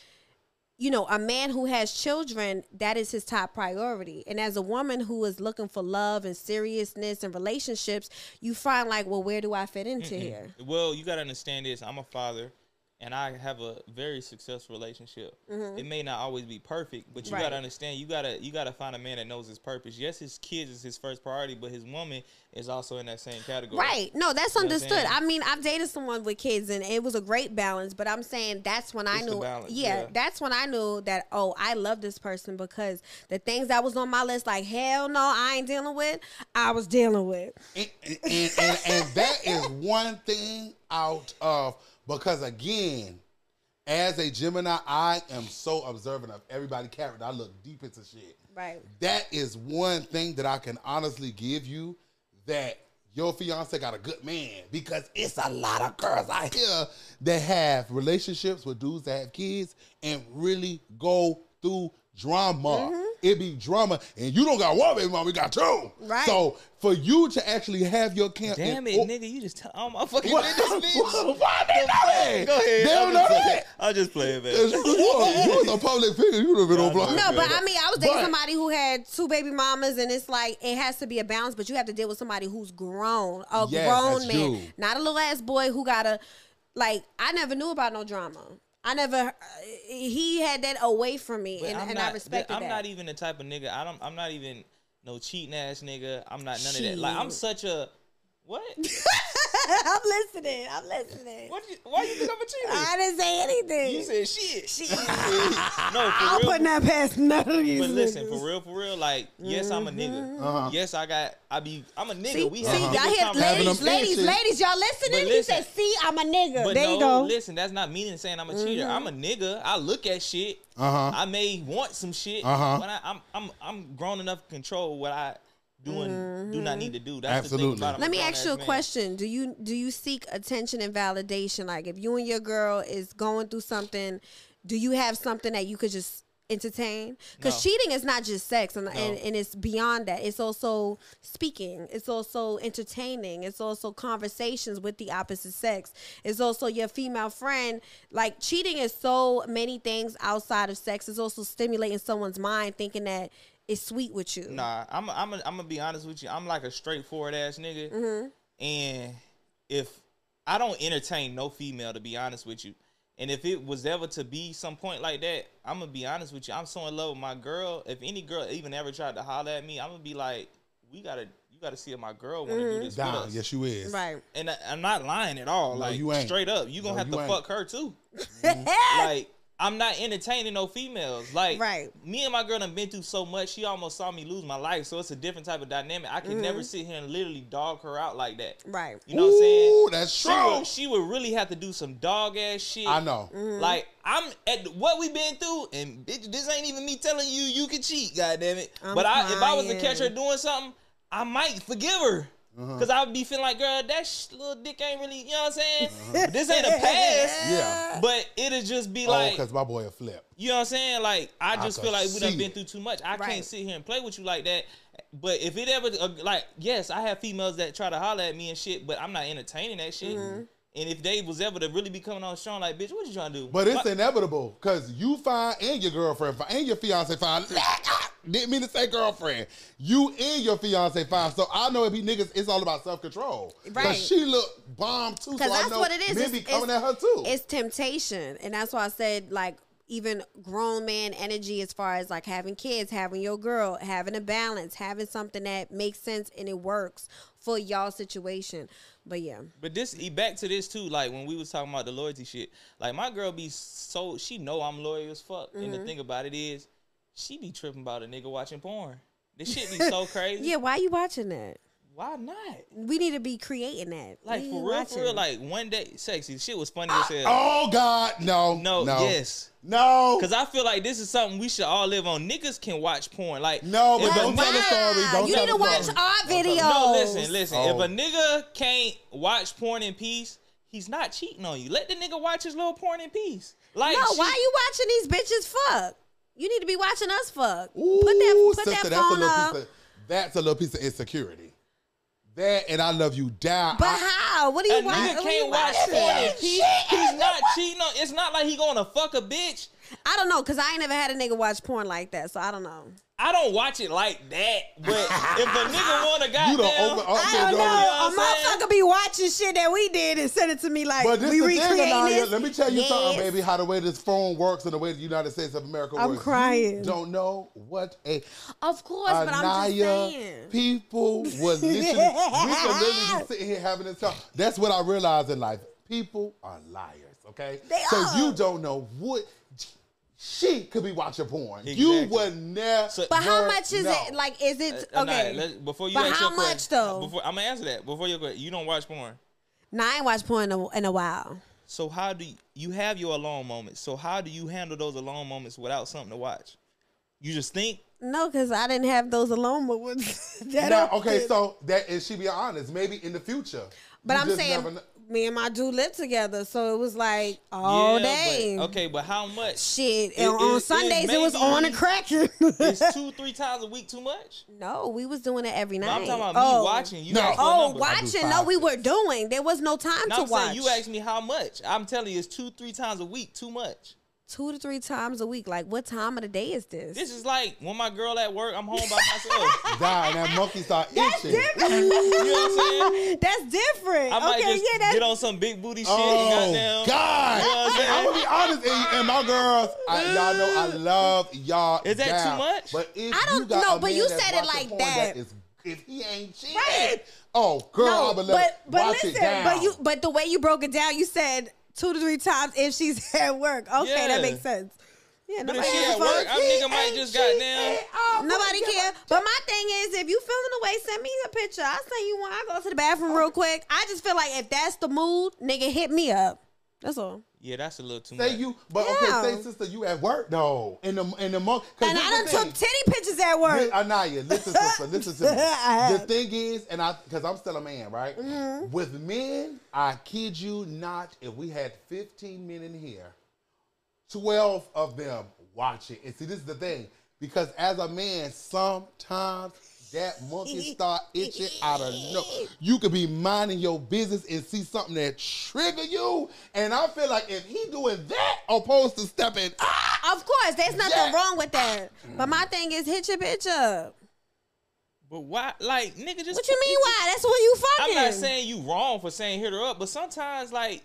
C: you know, a man who has children, that is his top priority. And as a woman who is looking for love and seriousness and relationships, you find like, well, where do I fit into here?
A: Well, you gotta understand this. I'm a father, and I have a very successful relationship. It may not always be perfect, but you
C: Mm-hmm. Right.
A: gotta understand. You gotta you gotta find a man that knows his purpose. Yes, his kids is his first priority, but his woman is also in that same category.
C: Right. No, that's
A: You know what I'm
C: understood. I mean, I've dated someone with kids and it was a great balance, but I'm saying that's when I
A: It's the
C: knew
A: balance,
C: yeah,
A: yeah.
C: that's when I knew that oh, I love this person because the things that was on my list like hell no, I ain't dealing with, I was dealing with.
B: and, and, and, and that is one thing out of because again as a gemini i am so observant of everybody character i look deep into shit
C: Right.
B: that is one thing that i can honestly give you that your fiance got a good man because it's a lot of girls out here that have relationships with dudes that have kids and really go through drama. Mm-hmm. It be drama, and you don't got one baby mom, we got two.
C: Right.
B: So for you to actually have your camp,
A: Damn
B: and-
A: it,
B: oh,
A: nigga! You just tell all my fucking
B: What?
A: business, bitch.
B: Why they know that?
A: Go ahead.
B: They don't
A: I'm
B: know
A: just playing.
B: that.
A: I'll just play it,
B: You
A: man.
B: was a public figure. You would have been on blog.
C: No, but I mean, I was dating
B: But-
C: somebody who had two baby mamas, and it's like it has to be a balance. But you have to deal with somebody who's grown, a
B: Yes,
C: grown man,
B: you.
C: not a little ass boy who got a like. I never knew about no drama. I never. Uh, he had that away from me,
A: But
C: and,
A: I'm
C: and
A: not,
C: I respected
A: I'm
C: that.
A: not even the type of nigga. I don't. I'm not even no cheating ass nigga. I'm not none of that. Like I'm such a what?
C: I'm listening. I'm listening.
A: what? You, why you think I'm a cheater?
C: I didn't say anything.
A: you said shit.
C: Shit.
A: no,
C: I'm
A: for real.
C: putting that past none of you.
A: But listen,
C: niggas.
A: for real, for real. Like, yes, I'm a nigga.
B: Uh-huh.
A: Yes, I got. I be. I'm a nigga.
C: See,
A: we
C: see,
A: have
C: y'all hear, ladies, ladies,
B: issues.
C: ladies, y'all listening?
A: But
C: he said, "See, I'm a nigga."
A: But
C: there
A: no,
C: you go.
A: listen, that's not meaning saying I'm a cheater. I'm a nigga. I look at shit.
B: Uh-huh.
A: I may want some shit,
B: Uh-huh.
A: but I, I'm I'm I'm grown enough to control what I do and do not need to do. That's the
B: Absolutely.
A: thing
C: Let me ask you a
A: man.
C: question. Do you do you seek attention and validation? Like if you and your girl is going through something, do you have something that you could just entertain? Because
A: No.
C: cheating is not just sex, and, and and it's beyond that. It's also speaking. It's also entertaining. It's also conversations with the opposite sex. It's also your female friend. Like cheating is so many things outside of sex. It's also stimulating someone's mind, thinking that it's sweet with you.
A: Nah, I'm I'm I'm gonna be honest with you. I'm like a straightforward ass nigga,
C: Mm-hmm.
A: and if I don't entertain no female, to be honest with you, and if it was ever to be some point like that, I'm gonna be honest with you. I'm so in love with my girl. If any girl even ever tried to holler at me, I'm gonna be like, we gotta you gotta see if my girl want to
C: Mm-hmm.
A: do this with
B: Down.
A: us.
B: Yes, you is.
C: Right.
A: And I, I'm not lying at all.
B: No,
A: like
B: you ain't.
A: straight up, you gonna
B: No,
A: have
B: you
A: to
B: ain't.
A: fuck her too. like I'm not entertaining no females. Like
C: Right.
A: me and my girl done been through so much. She almost saw me lose my life. So it's a different type of dynamic. I can
C: Mm-hmm.
A: never sit here and literally dog her out like that.
C: Right.
A: You know what I'm saying?
B: Ooh, that's
A: She
B: true.
A: would, she would really have to do some dog ass shit.
B: I know.
C: Mm-hmm.
A: Like I'm at what we been through, and bitch, this ain't even me telling you you can cheat. God damn it!
C: I'm
A: but I, if I was to catch her doing something, I might forgive her.
B: Uh-huh.
A: Cause I would be feeling like, girl, that sh- little dick ain't really, you know what I'm saying? But this ain't a pass.
B: Yeah.
A: But it'll just be
B: Oh,
A: like,
B: because my boy a flip.
A: you know what I'm saying? Like, I just
B: can
A: feel like we done been through too much. I
C: Right.
A: can't sit here and play with you like that. But if it ever, uh, like, yes, I have females that try to holler at me and shit, but I'm not entertaining that shit.
C: Mm-hmm.
A: And if they was ever to really be coming on the like, bitch, what you trying to do?
B: But it's
A: Like-
B: inevitable because you fine and your girlfriend fine and your fiance fine. Didn't mean to say girlfriend. You and your fiance fine. So I know if he niggas, it's all about self control.
C: Right.
B: she look bomb too. So
C: Because
B: I
C: that's
B: know
C: what it is.
B: Men
C: It's-
B: be coming at her too.
C: It's temptation, and that's why I said like even grown man energy as far as like having kids, having your girl, having a balance, having something that makes sense and it works for y'all situation. But yeah,
A: But this e- back to this too, like when we was talking about the loyalty shit. Like my girl be so she know I'm loyal as fuck. And
C: Mm-hmm.
A: the thing about it is, she be tripping about a nigga watching porn. This shit be so crazy.
C: yeah. Why you watching that?
A: Why not?
C: We need to be creating that.
A: Like
C: We
A: for real,
C: watching.
A: for real. Like one day, sexy shit was funny as hell.
B: oh God, no,
A: no,
B: no,
A: yes.
B: no,
A: Cause I feel like this is something we should all live on. Niggas can watch porn. Like
B: No, but
A: if
B: don't tell the
A: nigga-
B: story. Don't
C: you
B: tell
C: need
B: the
C: to watch
B: story.
C: our videos.
A: No, listen, listen.
B: Oh.
A: If a nigga can't watch porn in peace, he's not cheating on you. Let the nigga watch his little porn in peace. Like
C: No,
A: she-
C: why you watching these bitches fuck? You need to be watching us fuck.
B: Ooh,
C: put that, put
B: sister,
C: that
B: that's a
C: phone
B: little
C: up.
B: of that's a little piece of insecurity. That and I love you down.
C: but
B: I-
C: how? What do
A: A
C: you watch?
A: nigga
C: you
A: can't watch
C: watching?
A: porn in peace. He's not cheating on. It's not like he gonna fuck a bitch.
C: I don't know, cause I ain't never had a nigga watch porn like that, so I don't know.
A: I don't watch it like that. But if a nigga want to goddamn,
B: you don't open up
C: I don't
B: door.
C: know.
A: what
C: A
A: I'm
C: motherfucker be watching shit that we did and send it to me like
B: But this
C: we
B: the thing,
C: recreating
B: Anaya.
C: this.
B: Let me tell you something, baby. How the way this phone works and the way the United States of America works.
C: I'm crying.
B: You don't know what a
C: Of course, but I'm just saying.
B: people was literally we could literally be sitting here having this talk. That's what I realized in life. People are liars. Okay,
C: They
B: so
C: are.
B: you don't know what. She could be watching porn.
A: Exactly.
B: You would never.
A: So-
C: But how much is
B: know.
C: it? Like, is it
A: Uh,
C: okay?
A: nah, let- before you
C: But
A: ask
C: how
A: your
C: much,
A: question-
C: though?
A: Before I'm gonna answer that. Before you go, you don't watch porn.
C: nah, I ain't watched porn in a, in a while.
A: So how do you, you have your alone moments? So how do you handle those alone moments without something to watch? You just think.
C: No, because I didn't have those alone moments. that
B: Now, okay, so that and she be honest. Maybe in the future.
C: But I'm saying,
B: never kn-
C: me and my dude lived together, so it was like all
A: Yeah,
C: day.
A: But, okay, but how much?
C: Shit,
A: It-
C: and on
A: it- it
C: Sundays it was
A: maybe-
C: on and cracking.
A: it's two, three times a week too much?
C: no, we was doing it every
A: No,
C: night.
A: I'm talking about
C: oh.
A: me watching. You
B: No.
A: asked for oh, a
C: Oh,
A: number.
B: I do
C: watching? No, we were doing. There was no time
A: No,
C: to
A: I'm
C: watch.
A: saying you asked me how much. I'm telling you, it's two, three times a week too much.
C: Two to three times a week. Like, what time of the day is this?
A: This is like when my girl at work, I'm home by myself.
B: die and that monkey start
C: That's
B: itching.
C: different.
A: you know what I'm saying?
C: That's different.
A: I might
C: okay,
A: just
C: yeah, that's
A: get on some big booty shit
B: Oh
A: goddamn.
B: God!
A: You know what I'm?
B: I'm gonna be honest, and, and my girls, I, y'all know I love y'all.
A: Is that too much?
B: But if
C: I don't
B: you got
C: know,
B: a
C: but
B: man
C: you
B: that's
C: said it
B: watching
C: like
B: porn
C: that.
B: is, if he ain't cheating,
C: Right.
B: oh girl,
C: no,
B: I would
C: but but
B: watch
C: listen,
B: it down.
C: but you but the way you broke it down, you said two to three times if she's at work. Okay,
A: Yeah.
C: that makes sense. Yeah,
A: But if
C: nobody
A: she at work, I'm nigga might just goddamn.
B: Oh,
C: Nobody care. But my thing is, if you feeling the way, send me a picture. I send you one. I go to the bathroom real quick. I just feel like if that's the mood, nigga, hit me up. That's all.
A: Yeah, that's a little too
B: Say
A: much.
B: Say you, but
C: Yeah.
B: okay, say sister, you at work? No, in the in the month.
C: And I done took titty pictures at work.
B: Li- Anaya, listen, sister, listen to me. The thing is, and I, because I'm still a man, right?
C: Mm-hmm.
B: With men, I kid you not, if we had 15 men in here, 12 of them watch it. And see, this is the thing, because as a man, sometimes that monkey start itching out of no. You could be minding your business and see something that trigger you, and I feel like if he doing that opposed to stepping, ah,
C: Of course, there's nothing
B: Yeah.
C: wrong with that. But my thing is, hit your bitch up.
A: But why, like, nigga, just.
C: What you mean? Why? That's what you fucking.
A: I'm not saying you wrong for saying hit her up, but sometimes like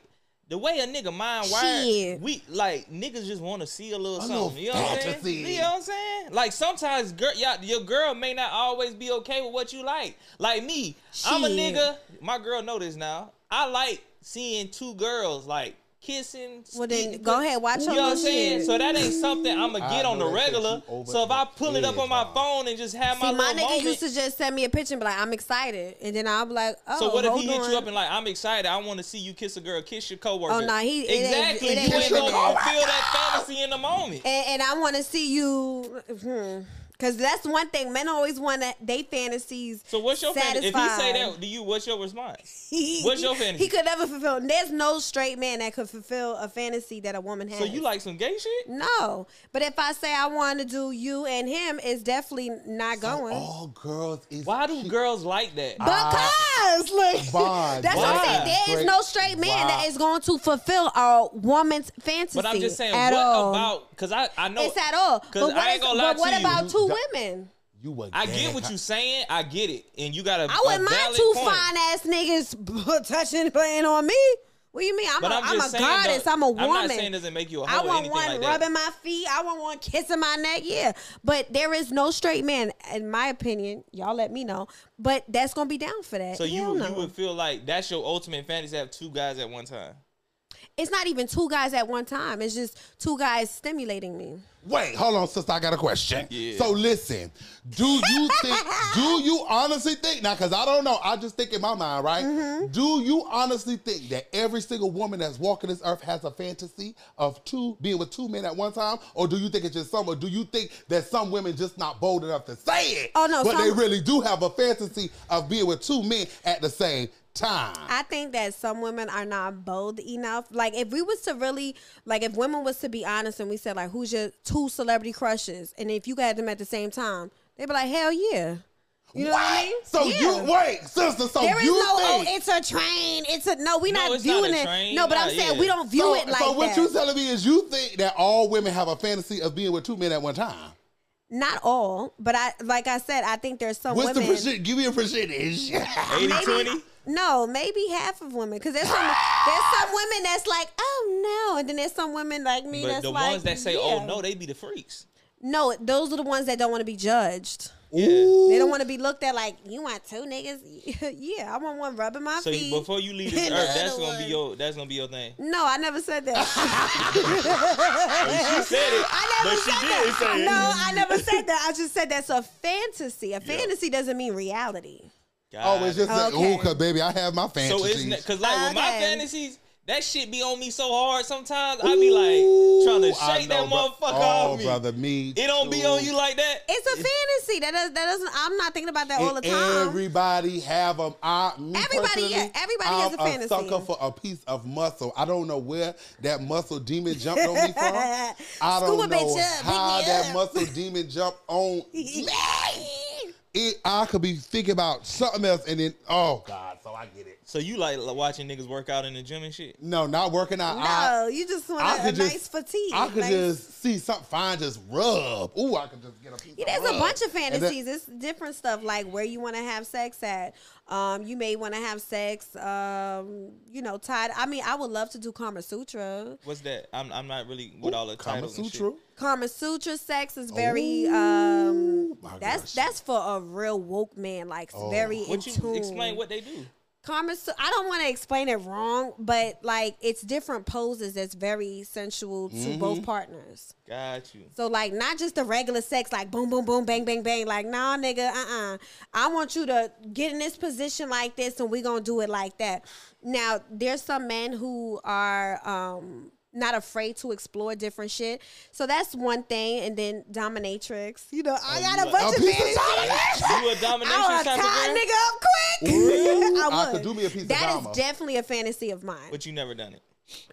A: the way a nigga mind wired,
C: Shit.
A: we like niggas just want to see a little
B: A
A: something.
B: little
A: you know what I'm saying? You know what I'm saying? Like sometimes girl, y'all, your girl may not always be okay with what you like. Like me, I'm a nigga. My girl know this now. I like seeing two girls like kissing.
C: Well, then
A: speak-
C: go ahead, watch
A: You know what I'm saying? So that ain't something I'm gonna get on the regular. So if I pull it up on my phone and just have my
C: See, my
A: little
C: nigga
A: moment,
C: used to just send me a picture and be like, "I'm excited," and then I'll be like, "Oh,
A: So what if he
C: hold
A: hit you
C: on.
A: up and like, I'm excited, I want to see you kiss a girl, kiss your coworker.
C: Oh, nah, he- it ain't-
A: exactly.
C: it ain't
A: you ain't
B: gonna
A: gonna feel that fantasy in the moment.
C: and, and I want to see you, hmm. Because that's one thing. Men always want that they fantasies.
A: So what's your fantasy? If he say that to you, what's your response?
C: He-
A: What's your fantasy?
C: He could never fulfill. There's no straight man that could fulfill a fantasy that a woman has.
A: So you like some gay shit?
C: No, but if I say I want to do you and him, it's definitely not going.
B: all girls is
A: Why do girls like that?
C: because look, like
B: Von.
C: that's what I'm saying.
B: Wow.
C: There is
B: Straight-
C: no straight man
B: wow.
C: that is going to fulfill a woman's fantasy.
A: But I'm just saying,
C: at
A: what
C: all.
A: about? Because I I know
C: it's at all.
A: 'cause
C: But what,
A: I ain't
C: is-
A: gonna lie
C: but what
A: you.
C: about two
B: You-
C: women?
B: You were
A: I get what you're saying. I get it, and you got a.
C: I wouldn't
A: a
C: mind two
A: point.
C: fine ass niggas touching playing on me. What do you mean? I'm
A: But
C: a,
A: I'm
C: I'm a goddess.
A: though,
C: I'm a woman.
A: I'm not saying doesn't make you a hoe
C: I want
A: anything
C: one
A: like that.
C: rubbing my feet. I want one kissing my neck. Yeah, but there is no straight man, in my opinion. Y'all let me know. But that's gonna be down for that.
A: So you
C: Hell no.
A: you would feel like that's your ultimate fantasy to have two guys at one time.
C: It's not even two guys at one time. It's just two guys stimulating me.
B: Wait, hold on, sister. I got a question.
A: Yeah.
B: So listen, do you think? do you honestly think now? Because I don't know. I just think in my mind, right?
C: Mm-hmm.
B: Do you honestly think that every single woman that's walking this earth has a fantasy of two being with two men at one time, or do you think it's just some? Or do you think that some women just not bold enough to say it?
C: Oh, no,
B: but they really do have a fantasy of being with two men at the same time.
C: I think that some women are not bold enough. Like if we was to really like if women was to be honest and we said like who's your two celebrity crushes and if you had them at the same time, they'd be like, Hell yeah. You know what, I mean?
B: So
C: Yeah.
B: you wait, sister. So
C: There is
B: you
C: no, oh,
B: think?
C: it's a train. It's a no. We
A: No,
C: not
A: it's not
C: viewing
A: a
C: it. No, but
A: Nah,
C: I'm saying
A: yeah.
C: we don't view
B: so,
C: it like
B: so what
C: that.
B: you telling me is you think that all women have a fantasy of being with two men at one time?
C: not all, but I like I said, I think there's some
B: What's
C: women.
B: the percent? Give me a percentage.
A: 80
C: maybe,
A: 20?
C: No, maybe half of women. Because there's some there's some women that's like, oh no, and then there's some women like me
A: But
C: that's
A: the
C: like,
A: ones that say,
C: yeah.
A: "Oh no," they be the freaks.
C: No, those are the ones that don't want to be judged.
A: Yeah.
C: They don't want to be looked at like you want two niggas. yeah, I want one rubbing my
A: So
C: feet.
A: you- before you leave this earth, that's gonna be your that's gonna be your thing.
C: no, I never said that.
A: She said it,
C: I never
A: but she
C: said
A: did
C: that. No, I never said that. I just said that's a fantasy. A fantasy doesn't mean reality.
B: Oh, it's just like,
C: Okay.
B: oh, cause baby, I have my
A: so
B: fantasies.
A: it's because like with my fantasies, that shit be on me so hard. Sometimes I be like trying to shake
B: know,
A: that
B: bro-
A: motherfucker
B: oh,
A: off me.
B: brother, me.
A: It don't be on you like that.
C: It's a fantasy. That does, that doesn't. I'm not thinking about that all the time.
B: Everybody have them. I, me
C: Everybody, yeah, everybody
B: I'm
C: has a fantasy.
B: sucker for a piece of muscle. I don't know where that muscle demon jumped on me from. I don't
C: Scuba
B: know
C: bitch up,
B: how that
C: up.
B: muscle demon jumped on it. I could be thinking about something else, and then oh god, so I get it.
A: So you like watching niggas work out in the gym and shit?
B: No, not working out.
C: no,
B: I,
C: you just want
B: I
C: a, a
B: could
C: nice
B: just,
C: fatigue.
B: I could
C: nice-
B: just see something fine, just rub. Ooh, I could just get a piece.
C: Yeah,
B: of
C: there's a bunch of
B: And then-
C: fantasies. It's different stuff like where you want to have sex at. Um, you may want to have sex. Um, you know, tied. I mean, I would love to do Kama Sutra.
A: What's that? I'm I'm not really with all the
B: Kama
A: titles and shit.
B: Sutra.
C: Kama Sutra sex is very.
B: Ooh,
C: um,
B: my
C: that's
B: gosh.
C: that's for a real woke man, like
B: Oh.
C: very in
A: What you
C: tune.
A: explain what they do?
C: Kama I don't want to explain it wrong, but like it's different poses that's very sensual to
B: Mm-hmm.
C: both partners.
A: Got you.
C: So like not just the regular sex like boom boom boom bang bang bang like nah nigga uh uh I want you to get in this position like this and we gonna do it like that. Now there's some men who are um not afraid to explore different shit. So that's one thing. And then dominatrix. You know, I oh, got a bunch
B: a
C: of
B: piece of
C: fantasies.
A: You a
C: I
A: domination
C: would
A: type
C: tie
A: of
C: nigga up quick.
B: Ooh,
C: I
B: I
C: would.
B: could do me a piece of drama.
C: That is definitely a fantasy of mine.
A: But you never done it.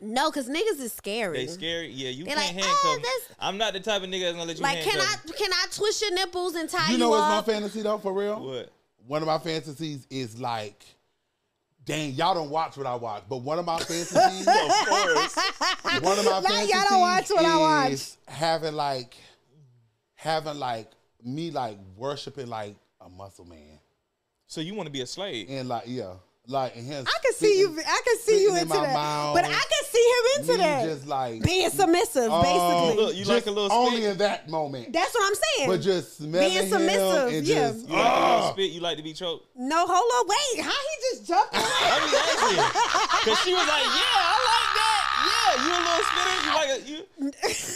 C: No, because niggas is scary.
A: They scary. Yeah, you
C: They
A: can't
C: like,
A: handcuff.
C: "Oh,
A: me. I'm not the type of nigga that's gonna let you
C: Like, can. I can I twist your nipples and tie
B: You
C: you,
B: know what's my fantasy though, for real?
A: What?
B: One of my fantasies is like, dang, y'all don't watch what I watch, but one of my fantasies,
A: Of course.
B: one of my
C: Now
B: fantasies
C: y'all don't watch what I watch.
B: is having like, having like me like worshiping like a muscle man,
A: so you want to be a slave?
B: and like yeah, like and him.
C: I can see you. I can see you
B: spitting in
C: into that.
B: mouth.
C: But I can see him into
B: me
C: that.
B: just like
C: Being submissive,
B: oh,
C: basically.
A: Look, you
B: just
A: like a little
B: only
A: spit?
B: in that moment,
C: That's what I'm saying.
B: but just smelling
C: Being
B: him
C: submissive,
B: and
C: yeah.
B: just
A: You like a little
B: ah.
A: spit? You like to be choked?
C: no, hold on, wait. How he just jumped on
A: I mean, actually, because she was like, "Yeah, I like that. Yeah, you a little spitter. You like a you,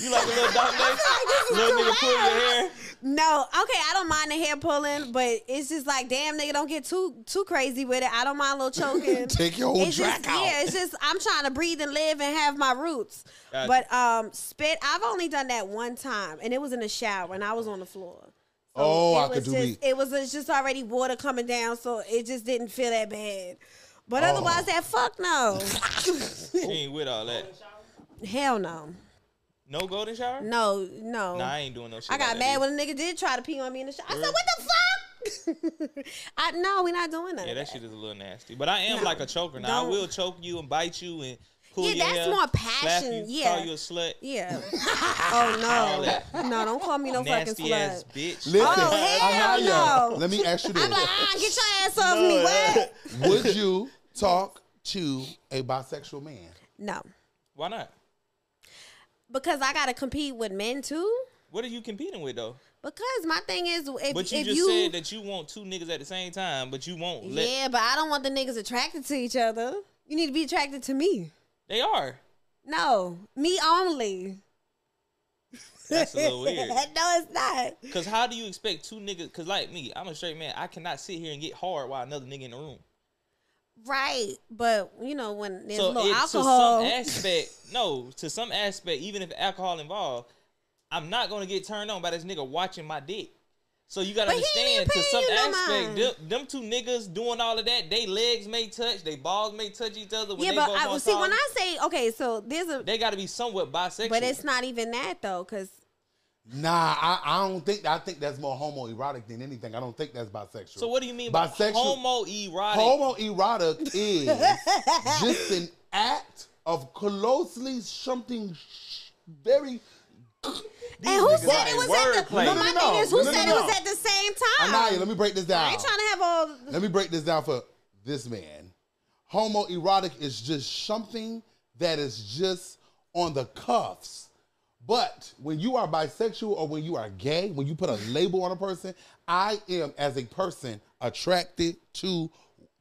A: you like a little domination.
C: like
A: little
C: too
A: nigga pull your hair.
C: No, okay, I don't mind the hair pulling, but it's just like, damn, nigga, don't get too too crazy with it. I don't mind a little choking.
B: Take your whole
C: it's
B: track
C: just,
B: out.
C: Yeah, it's just I'm trying to breathe and live and have my roots.
A: Gotcha.
C: But um, spit, I've only done that one time, and it was in the shower, and I was on the floor. So
B: Oh,
C: it
B: I
C: was
B: could do
C: just,
B: me.
C: It was just already water coming down, so it just didn't feel that bad. But
B: Oh.
C: otherwise, that fuck no,
A: She ain't with all that.
C: Hell no,
A: No golden shower?
C: no, no.
A: Nah, I ain't doing no shit.
C: I got
A: like
C: mad
A: that
C: when a nigga did try to pee on me in the shower. I said, "What the fuck?" I no, we're not doing that.
A: Yeah, that shit is a little nasty. But I am like a choker now. I
C: don't.
A: will choke you and bite you and pull
C: you
A: Yeah,
C: that's
A: hair,
C: more passion,
A: you,
C: yeah.
A: call you a slut.
C: Yeah. Oh no, no, don't call me no fucking slut.
A: ass bitch.
B: Listen,
C: Oh, hell
B: Anaya,
C: no.
B: let me ask you this:
C: I'm like, ah, get your ass off me. What?
B: Would you talk to a bisexual man?
C: No,
A: Why not?
C: Because I gotta compete with men too.
A: What are you competing with though?
C: Because my thing is, if,
A: But you
C: if
A: just
C: you,
A: said that you want two niggas at the same time, but you won't let.
C: yeah, but I don't want the niggas attracted to each other. You need to be attracted to me.
A: They are.
C: No, me only.
A: That's a little weird.
C: no, it's not.
A: Cause how do you expect two niggas? Cause like me, I'm a straight man. I cannot sit here and get hard while another nigga in the room.
C: Right, but you know when there's
A: so
C: little
A: it,
C: alcohol.
A: to some aspect, no, to some aspect, even if alcohol involved, I'm not gonna get turned on by this nigga watching my dick. So you gotta
C: But
A: understand to some
C: no
A: aspect,
C: mind.
A: them, them two niggas doing all of that, they legs may touch, they balls may touch each other. When
C: yeah, but I see when I say okay, so there's a,
A: they gotta be somewhat bisexual.
C: but it's not even that though, because
B: Nah, I, I don't think. I think that's more homoerotic than anything. I don't think that's bisexual.
A: So what do you mean by
B: Bisexual-
A: homoerotic?
B: Homoerotic is just an act of closely something very.
C: and who said
A: got
C: it
A: a
C: was at the?
A: wordplay.
C: But
B: No,
C: my
B: no, no,
C: thing is, who
B: no, no,
C: said
B: no.
C: it was at the same time?
B: Anaya, let me break this down.
C: I ain't trying to have all.
B: Let me break this down for this man. Homoerotic is just something that is just on the cuffs. But when you are bisexual or when you are gay, when you put a label on a person, I am as a person attracted to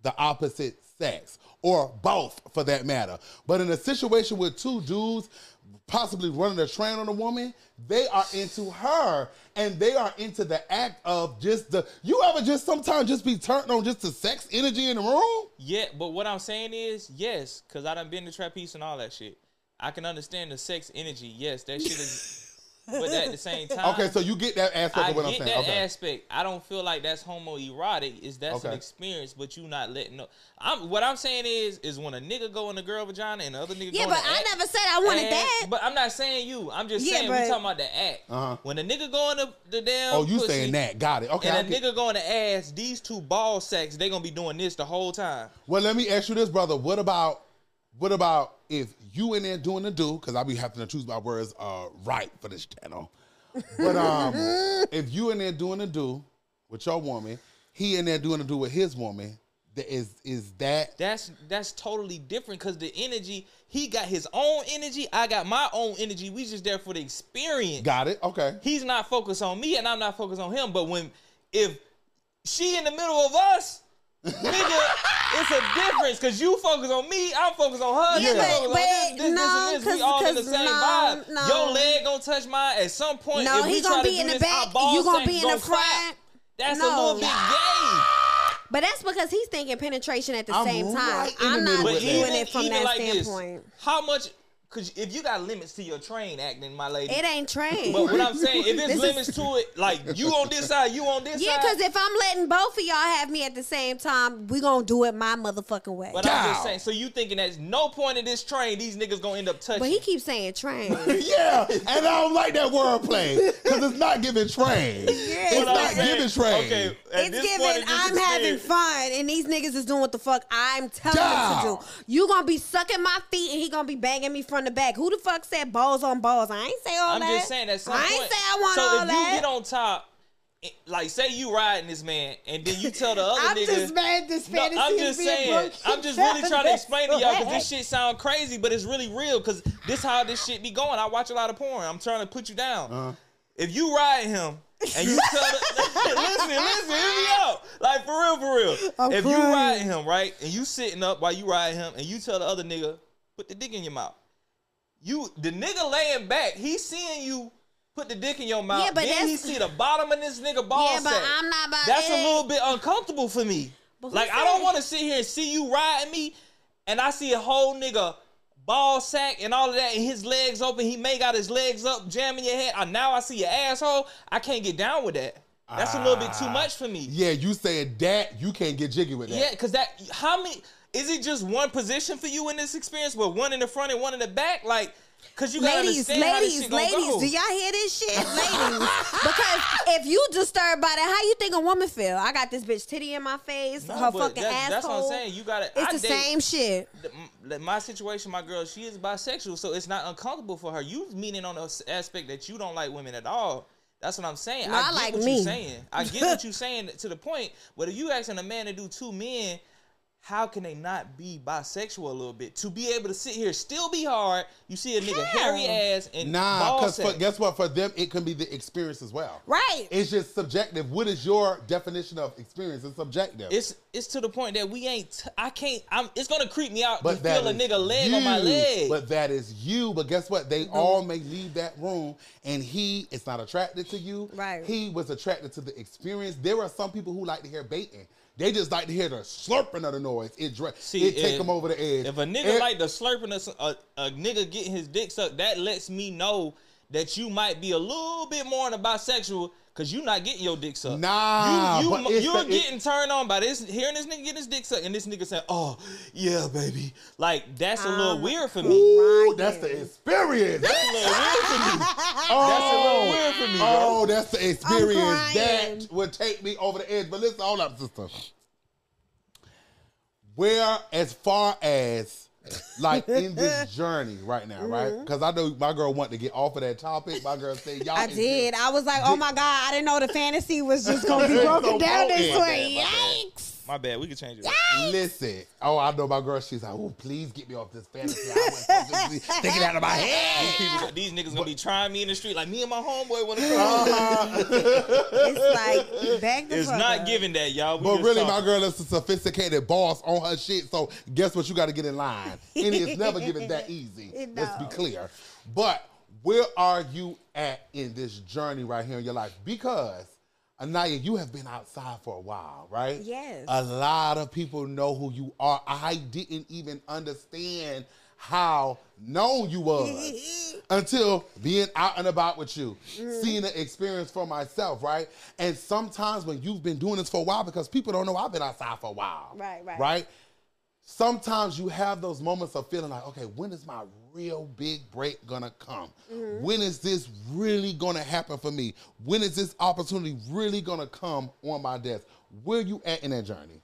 B: the opposite sex or both for that matter. But in a situation with two dudes possibly running a train on a woman, they are into her and they are into the act of just the you ever just sometimes just be turned on just the sex energy in the room?
A: Yeah, but what I'm saying is, yes, because I done been to trapeze and all that shit. I can understand the sex energy. Yes, that shit is. but at the same time,
B: Okay, so you get that aspect
A: I
B: of what I'm
A: get
B: saying.
A: that
B: Okay.
A: aspect. I don't feel like that's homoerotic. Is that's an experience, but you not letting know. I'm what I'm saying is is when a nigga go in a girl vagina and the other nigga
C: Yeah,
A: go
C: but
A: in the
C: I
A: act-
C: never said I wanted
A: and-
C: that.
A: But I'm not saying you. I'm just
C: Yeah,
A: saying we
C: but-
A: talking about the act.
B: Uh-huh.
A: When a nigga go in the, the damn
B: Oh, you
A: pussy
B: saying that. Got it. Okay. I
A: and a
B: get-
A: nigga go in the ass, these two ball sacks, they gonna be doing this the whole time.
B: Well, let me ask you this, brother. What about what about if you in there doing the do? Because I'll be having to choose my words uh, right for this channel. But um, if you in there doing the do with your woman, he in there doing the do with his woman. That is is that
A: That's that's totally different because the energy he got his own energy. I got my own energy. We just there for the experience.
B: got it? Okay.
A: He's not focused on me, and I'm not focused on him. But when if she in the middle of us, nigga, it's a difference because you focus on me, I'm focused on her.
B: Yeah, but-
A: focus on
C: but
A: this, this, this,
C: no,
A: and this. We
C: 'cause-
A: all in the
C: 'cause
A: same
C: no,
A: vibe.
C: no.
A: Your leg gonna touch mine at some point.
C: No,
A: if we
C: he
A: try
C: gonna
A: to
C: be in the
A: this, our
C: back,
A: ball
C: you gonna be in
A: gonna
C: the front.
A: clap. That's a
C: No.
A: little bit gay.
C: But that's because he's thinking penetration at the
B: I'm
C: same time.
B: right in
C: I'm not
B: with
C: viewing
B: that.
C: it from that
A: like this,
C: standpoint.
A: how much? Because if you got limits to your train acting, my lady.
C: It ain't train.
A: But what I'm saying, if
C: This
A: there's
C: is-
A: limits to it, like you on this side, you on this
C: Yeah,
A: side.
C: Yeah, because if I'm letting both of y'all have me at the same time, we gonna do it my motherfucking way.
A: But
C: But,
A: I'm just saying, so you thinking there's no point in this train, these niggas gonna end up touching.
C: But he keeps saying train.
B: yeah, and I don't like that wordplay because it's not giving train. it's not
A: saying-
B: giving train.
A: Okay, at
C: it's
A: this
C: giving
A: point in
C: I'm having fun and these niggas is doing what the fuck I'm telling
B: Down.
C: them to do. You gonna be sucking my feet and he gonna be banging me from the back. Who the fuck said balls on balls? I ain't say all
A: I'm
C: that.
A: just saying at some
C: I
A: point.
C: ain't say I want
A: so
C: all
A: if you get on top, like say you riding this man, and then you tell the other
C: I'm
A: nigga.
C: just mad this fantasy
A: No,
C: fantasy
A: I'm
C: is
A: just
C: being
A: saying.
C: broken
A: I'm just really trying to
C: this
A: explain to y'all because this shit sound crazy, but it's really real. Because this how this shit be going. I watch a lot of porn. I'm trying to put you down.
B: Uh-huh.
A: If you ride him and you tell the listen, listen, hear me out. Like for real, for real.
C: I'm
A: if you
C: crying.
A: ride him right, and you sitting up while you ride him, and you tell the other nigga put the dick in your mouth. You the nigga laying back, he seeing you. Put the dick in your mouth.
C: Yeah, but
A: then he see the bottom of this nigga ball
C: Yeah, but
A: sack.
C: I'm not about
A: That's
C: it.
A: a little bit uncomfortable for me.
C: But who
A: Like I don't want to sit here and see you riding me, and I see a whole nigga ball sack and all of that, and his legs open. He may got his legs up, jamming your head. Uh, now I see your asshole. I can't get down with that. That's a little bit too much for me.
B: Yeah, you saying that you can't get jiggy with that.
A: Yeah, because that how many is it just one position for you in this experience with one in the front and one in the back? Like Cause you
C: Ladies,
A: understand how this
C: ladies, ladies,
A: go.
C: do y'all hear this shit? ladies. Because if you disturbed by that, how you think a woman feel? I got this bitch titty in my face,
A: No,
C: her fucking
A: that's,
C: asshole.
A: That's what I'm saying. You gotta.
C: It's
A: I
C: the
A: date-
C: same shit.
A: the- my situation, my girl, she is bisexual, so it's not uncomfortable for her. You meaning on the aspect that you don't like women at all. That's what I'm saying.
C: No, I
A: get
C: like
A: what
C: me.
A: you're saying. I get what you're saying to the point. But if you asking a man to do two men, how can they not be bisexual a little bit? To be able to sit here, still be hard. You see a nigga
C: How?
A: hairy ass and
B: Nah, because guess what? For them, it can be the experience as well.
C: Right.
B: It's just subjective. What is your definition of experience? It's subjective.
A: It's it's to the point that we ain't. T- I can't. I'm. It's gonna creep me out to
B: but that
A: feel a nigga leg on my leg.
B: But that is you. But guess what? They all may leave that room, and he is not attracted to you.
C: Right.
B: He was attracted to the experience. There are some people who like to hear baiting. They just like to hear the slurping of the noise. It dra-
A: See,
B: it take
A: if-
B: them over the edge.
A: If a nigga like the slurping of a, a nigga getting his dick sucked, that lets me know that you might be a little bit more than a bisexual because you're not getting your dick sucked.
B: Nah,
A: you, you, you're
B: the- it-
A: getting turned on by this hearing this nigga get his dick sucked and this nigga saying, "Oh yeah, baby," like that's a little
C: Um,
A: weird for me.
B: Ooh, that's the experience.
A: That's a little weird for me.
B: Oh,
A: That's a little weird for me, bro.
B: Oh, that's the experience that would take me over the edge. But listen, hold up, sister. Where, as far as like in this journey right now, right?
C: Mm-hmm.
B: Because I know my girl wanted to get off of that topic. My girl said, "Y'all."
C: I did. I was like, oh my God, I didn't know the fantasy was just going to be broken
B: So
C: down this way.
B: bad, my bad.
C: Yikes.
A: My bad. We can change it.
B: Listen, oh, I know my girl. She's like, "Oh, please get me off this fantasy." I was supposed to be thinking out of my
A: These,
B: head.
A: people, these niggas gonna be trying me in the street like me and my homeboy want to come.
B: Uh-huh.
C: It's like, back the
A: It's
C: fuck
A: not
C: up.
A: giving that, y'all. We
B: But
A: just
B: really, my girl is a sophisticated boss on her shit. So guess what? You got to get in line. And it's never given that easy.
C: It
B: Let's be clear. But where are you at in this journey right here in your life? Because Anaya, you have been outside for a while, right?
C: Yes.
B: A lot of people know who you are. I didn't even understand how known you was until being out and about with you,
C: Mm.
B: seeing the experience for myself, right? And sometimes when you've been doing this for a while, because people don't know I've been outside for a while,
C: Right, right.
B: right? Sometimes you have those moments of feeling like, okay, when is my real big break gonna come?
C: Mm-hmm.
B: When is this really gonna happen for me? When is this opportunity really gonna come on my desk? Where you at in that journey?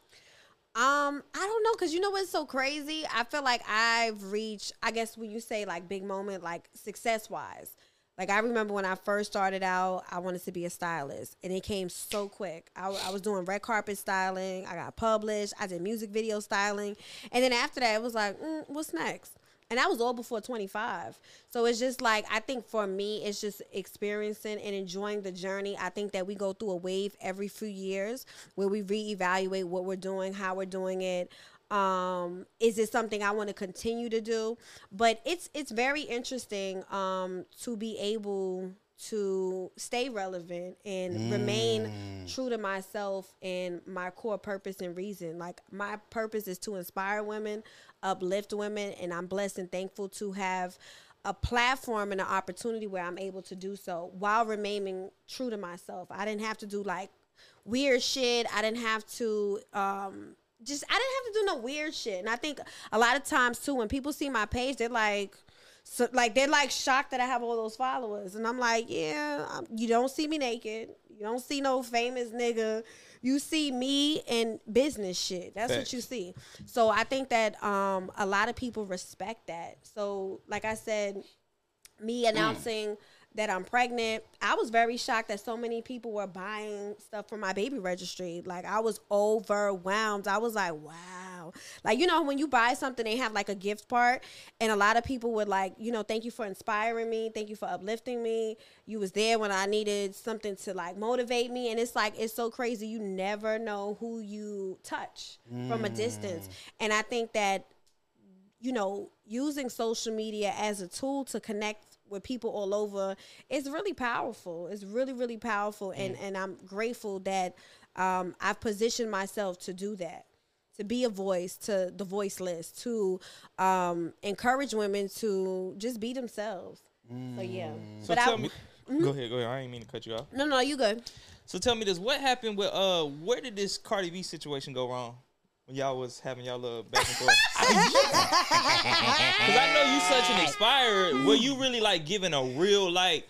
C: Um, I don't know, cause you know what's so crazy? I feel like I've reached. I guess when you say like big moment, like success wise, like I remember when I first started out, I wanted to be a stylist, and it came so quick. I, I was doing red carpet styling. I got published. I did music video styling, and then after that, it was like, mm, what's next? And that was all before 25. So it's just like, I think for me, it's just experiencing and enjoying the journey. I think that we go through a wave every few years where we reevaluate what we're doing, how we're doing it. Um, is it something I want to continue to do? But it's it's very interesting um, to be able to stay relevant and remain true to myself and my core purpose and reason. Like my purpose is to inspire women, uplift women, and I'm blessed and thankful to have a platform and an opportunity where I'm able to do so while remaining true to myself. I didn't have to do like weird shit. I didn't have to um just I didn't have to do no weird shit. And I think a lot of times too when people see my page they're like so like they're like shocked that I have all those followers, and I'm like, yeah, I'm, you don't see me naked, you don't see no famous nigga, you see me in business shit. That's
A: Facts.
C: what you see. So I think that um a lot of people respect that. So like I said, me announcing that I'm pregnant, I was very shocked that so many people were buying stuff for my baby registry. Like I was overwhelmed. I was like, wow. Like you know when you buy something they have like a gift part and a lot of people would like, you know, thank you for inspiring me, thank you for uplifting me. You was there when I needed something to like motivate me and it's like it's so crazy you never know who you touch from a distance. And I think that you know, using social media as a tool to connect with people all over is really powerful. It's really, really powerful. And, and I'm grateful that um, I've positioned myself to do that, to be a voice to the voiceless, to um, encourage women to just be themselves. So, yeah.
A: So
C: but
A: tell
C: I,
A: me, go ahead, go ahead. I ain't mean to cut you off.
C: no, no, you good.
A: So tell me this: What happened with uh? Where did this Cardi B situation go wrong? when y'all was having y'all little back and forth? Because I know you such an expired. Were you really like giving a real like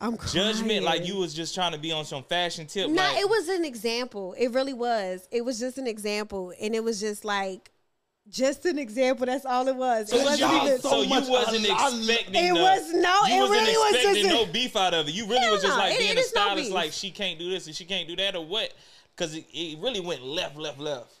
C: I'm
A: judgment? Like you was just trying to be on some fashion tip?
C: No,
A: like,
C: it was an example. It really was. It was just an example, and it was just like, just an example. That's all it was.
A: So,
C: it wasn't
B: y'all
C: even.
A: so,
B: so
A: you wasn't
B: I- I-
A: expecting.
C: It
A: the-
C: was no,
A: You
C: it
A: wasn't
C: really was
A: expecting
C: just a-
A: no beef out of it. You really
C: Hell
A: was just like
C: it-
A: being
C: it
A: a
C: is no
A: stylist. like she can't do this and she can't do that, or what? Because it, it really went left, left, left.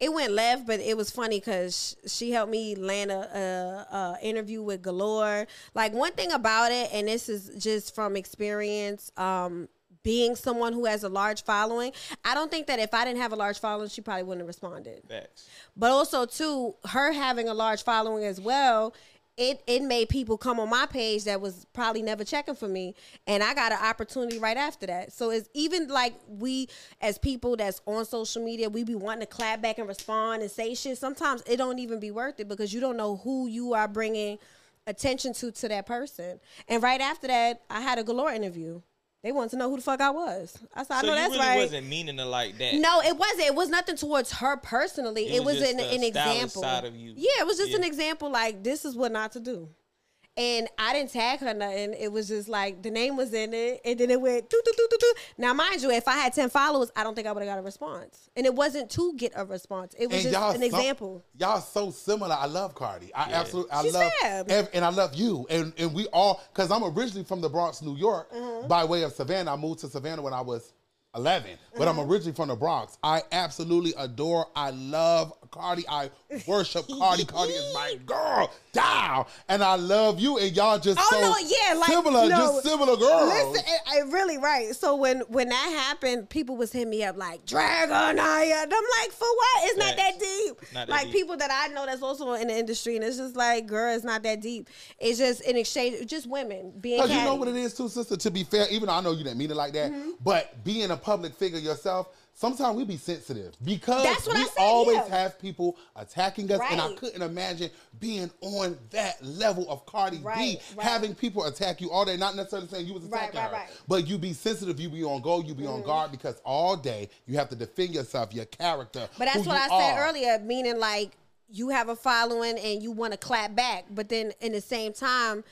C: It went left, but it was funny because she helped me land a, a, a interview with Galore. Like one thing about it, and this is just from experience, um, being someone who has a large following. I don't think that if I didn't have a large following, she probably wouldn't have responded.
A: Facts.
C: But also too, her having a large following as well, it it made people come on my page that was probably never checking for me, and I got an opportunity right after that. So it's even like we as people that's on social media, we be wanting to clap back and respond and say shit. Sometimes it don't even be worth it because you don't know who you are bringing attention to to that person. And right after that, I had a galore interview. They wanted to know who the fuck I was. I said, I know that's
A: really
C: right.
A: wasn't meaning to like that.
C: No, it wasn't. It was nothing towards her personally.
A: It
C: It,
A: was
C: was, an, an example.
A: side of you.
C: Yeah, it was just
A: Yeah.
C: an example. Like this is what not to do. And I didn't tag her nothing. It was just like the name was in it, and then it went doo, doo, doo, doo, doo. Now, mind you, if I had ten followers, I don't think I would have got a response. And it wasn't to get a response. It was
B: And
C: just an
B: so-
C: example.
B: Y'all so similar. I love Cardi. I absolutely, I
C: She's
B: love,
C: fab.
B: ev- and I love you. And and we all, because I'm originally from the Bronx, New York,
C: Mm-hmm.
B: by way of Savannah. I moved to Savannah when I was 11, but
C: Mm-hmm.
B: I'm originally from the Bronx. I absolutely adore. I love Cardi. I worship Cardi. Cardi is my girl. Down. And I love you. And y'all just
C: Oh
B: so
C: no, yeah, like
B: similar,
C: no,
B: just similar girls.
C: Listen, it, it really right. So when when that happened, people was hitting me up like Dragonaya, and I'm like, for what? It's not that deep.
A: Not
C: like
A: deep.
C: people that I know that's also in the industry, and it's just like, girl, it's not that deep. It's just an exchange, just women being.
B: Because you know what it is too, sister. To be fair, even though I know you didn't mean it like that,
C: Mm-hmm.
B: but being a public figure yourself, sometimes we be sensitive because
C: That's what
B: we
C: I said,
B: always
C: yeah.
B: have people attacking us, and I couldn't imagine being on that level of Cardi B,
C: Right, right.
B: having people attack you all day. Not necessarily saying you was
C: Right,
B: attacking
C: right,
B: her,
C: right. Mm-hmm.
B: but you be sensitive, you be on go, you be on guard because all day you have to defend yourself, your character.
C: But that's what I said earlier, meaning like you have a following and you want to clap back, but then in the same time,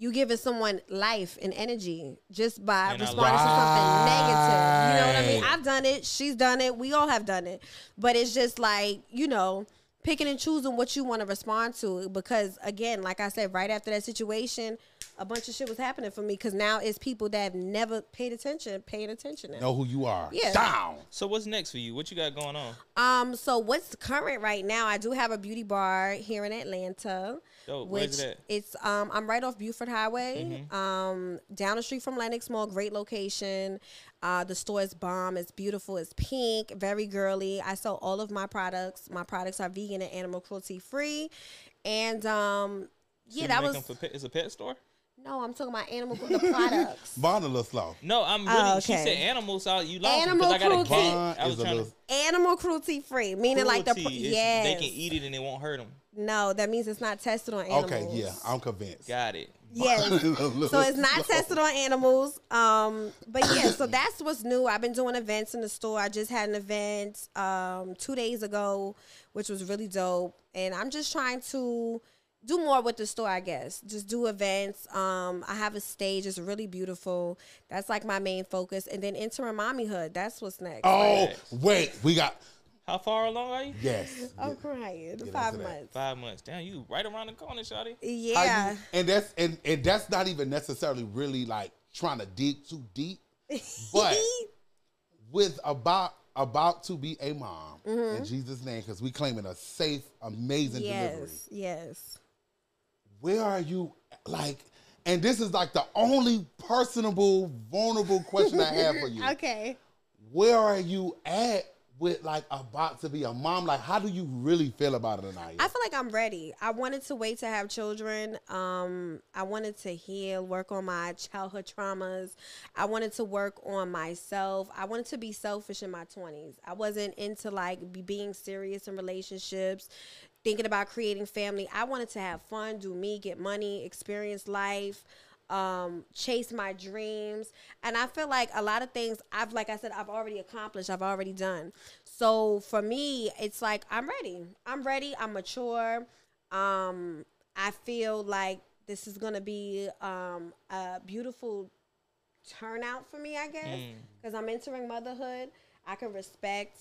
C: you giving someone life and energy just by
A: And
C: responding to something negative. You know what I mean? I've done it. She's done it. We all have done it. But it's just like you know. Picking and choosing what you want to respond to because again, like I said, right after that situation, a bunch of shit was happening for me because now it's people that have never paid attention, paying attention now.
B: Know who you are.
C: Yeah.
B: Down.
A: So what's next for you? What you got going on?
C: Um, so what's current right now? I do have a beauty bar here in Atlanta.
A: Dope.
C: Which
A: Where's it at?
C: it's um I'm right off Buford Highway. Mm. Um down the street from Lenox Mall, great location. Uh the store is bomb, it's beautiful, it's pink, very girly. I sell all of my products. My products are vegan and animal cruelty free. And um yeah,
A: You
C: that
A: make
C: was
A: them for pet, it's a pet store.
C: No, I'm talking about animal the products.
B: Von a little slow.
A: No, I'm really. She
C: okay.
A: said animals. So you lost me
C: Animal
A: 'cause I got a
C: cruelty.
A: cat.
B: Von
A: I was
B: a
A: trying
B: little.
A: to.
C: animal cruelty free, meaning like the pro- yes.
A: They can eat it and it won't hurt them.
C: No, that means it's not tested on animals.
B: Okay, yeah, I'm convinced.
A: Got it.
C: Yes. so it's not tested on animals. Um, but yeah, so that's what's new. I've been doing events in the store. I just had an event um, two days ago, which was really dope. And I'm just trying to do more with the store, I guess. Just do events. Um, I have a stage. It's really beautiful. That's like my main focus. And then interim mommyhood. That's what's next.
B: Oh,
A: Facts.
B: wait, we got
A: How far along are you?
B: yes.
C: I'm crying.
B: into
C: Five months.
A: Five months. Damn, you right around the corner, Shotty.
C: Yeah.
B: you- and that's and and that's not even necessarily really like trying to dig too deep, but with about about to be a mom in Jesus' name, because we claiming a safe, amazing delivery.
C: yes. Yes.
B: Where are you? Like, and this is like the only personable, vulnerable question I have for you.
C: Okay.
B: Where are you at with like about to be a mom? Like, how do you really feel about it, Anaya?
C: I feel like I'm ready. I wanted to wait to have children. Um, I wanted to heal, work on my childhood traumas. I wanted to work on myself. I wanted to be selfish in my 20s. I wasn't into like being serious in relationships, thinking about creating family. I wanted to have fun, do me, get money, experience life um chase my dreams and i feel like a lot of things i've like i said i've already accomplished i've already done So for me, it's like I'm ready. I'm ready. I'm mature. Um, I feel like this is gonna be um, a beautiful turnout for me, I guess, because I'm entering motherhood. I can respect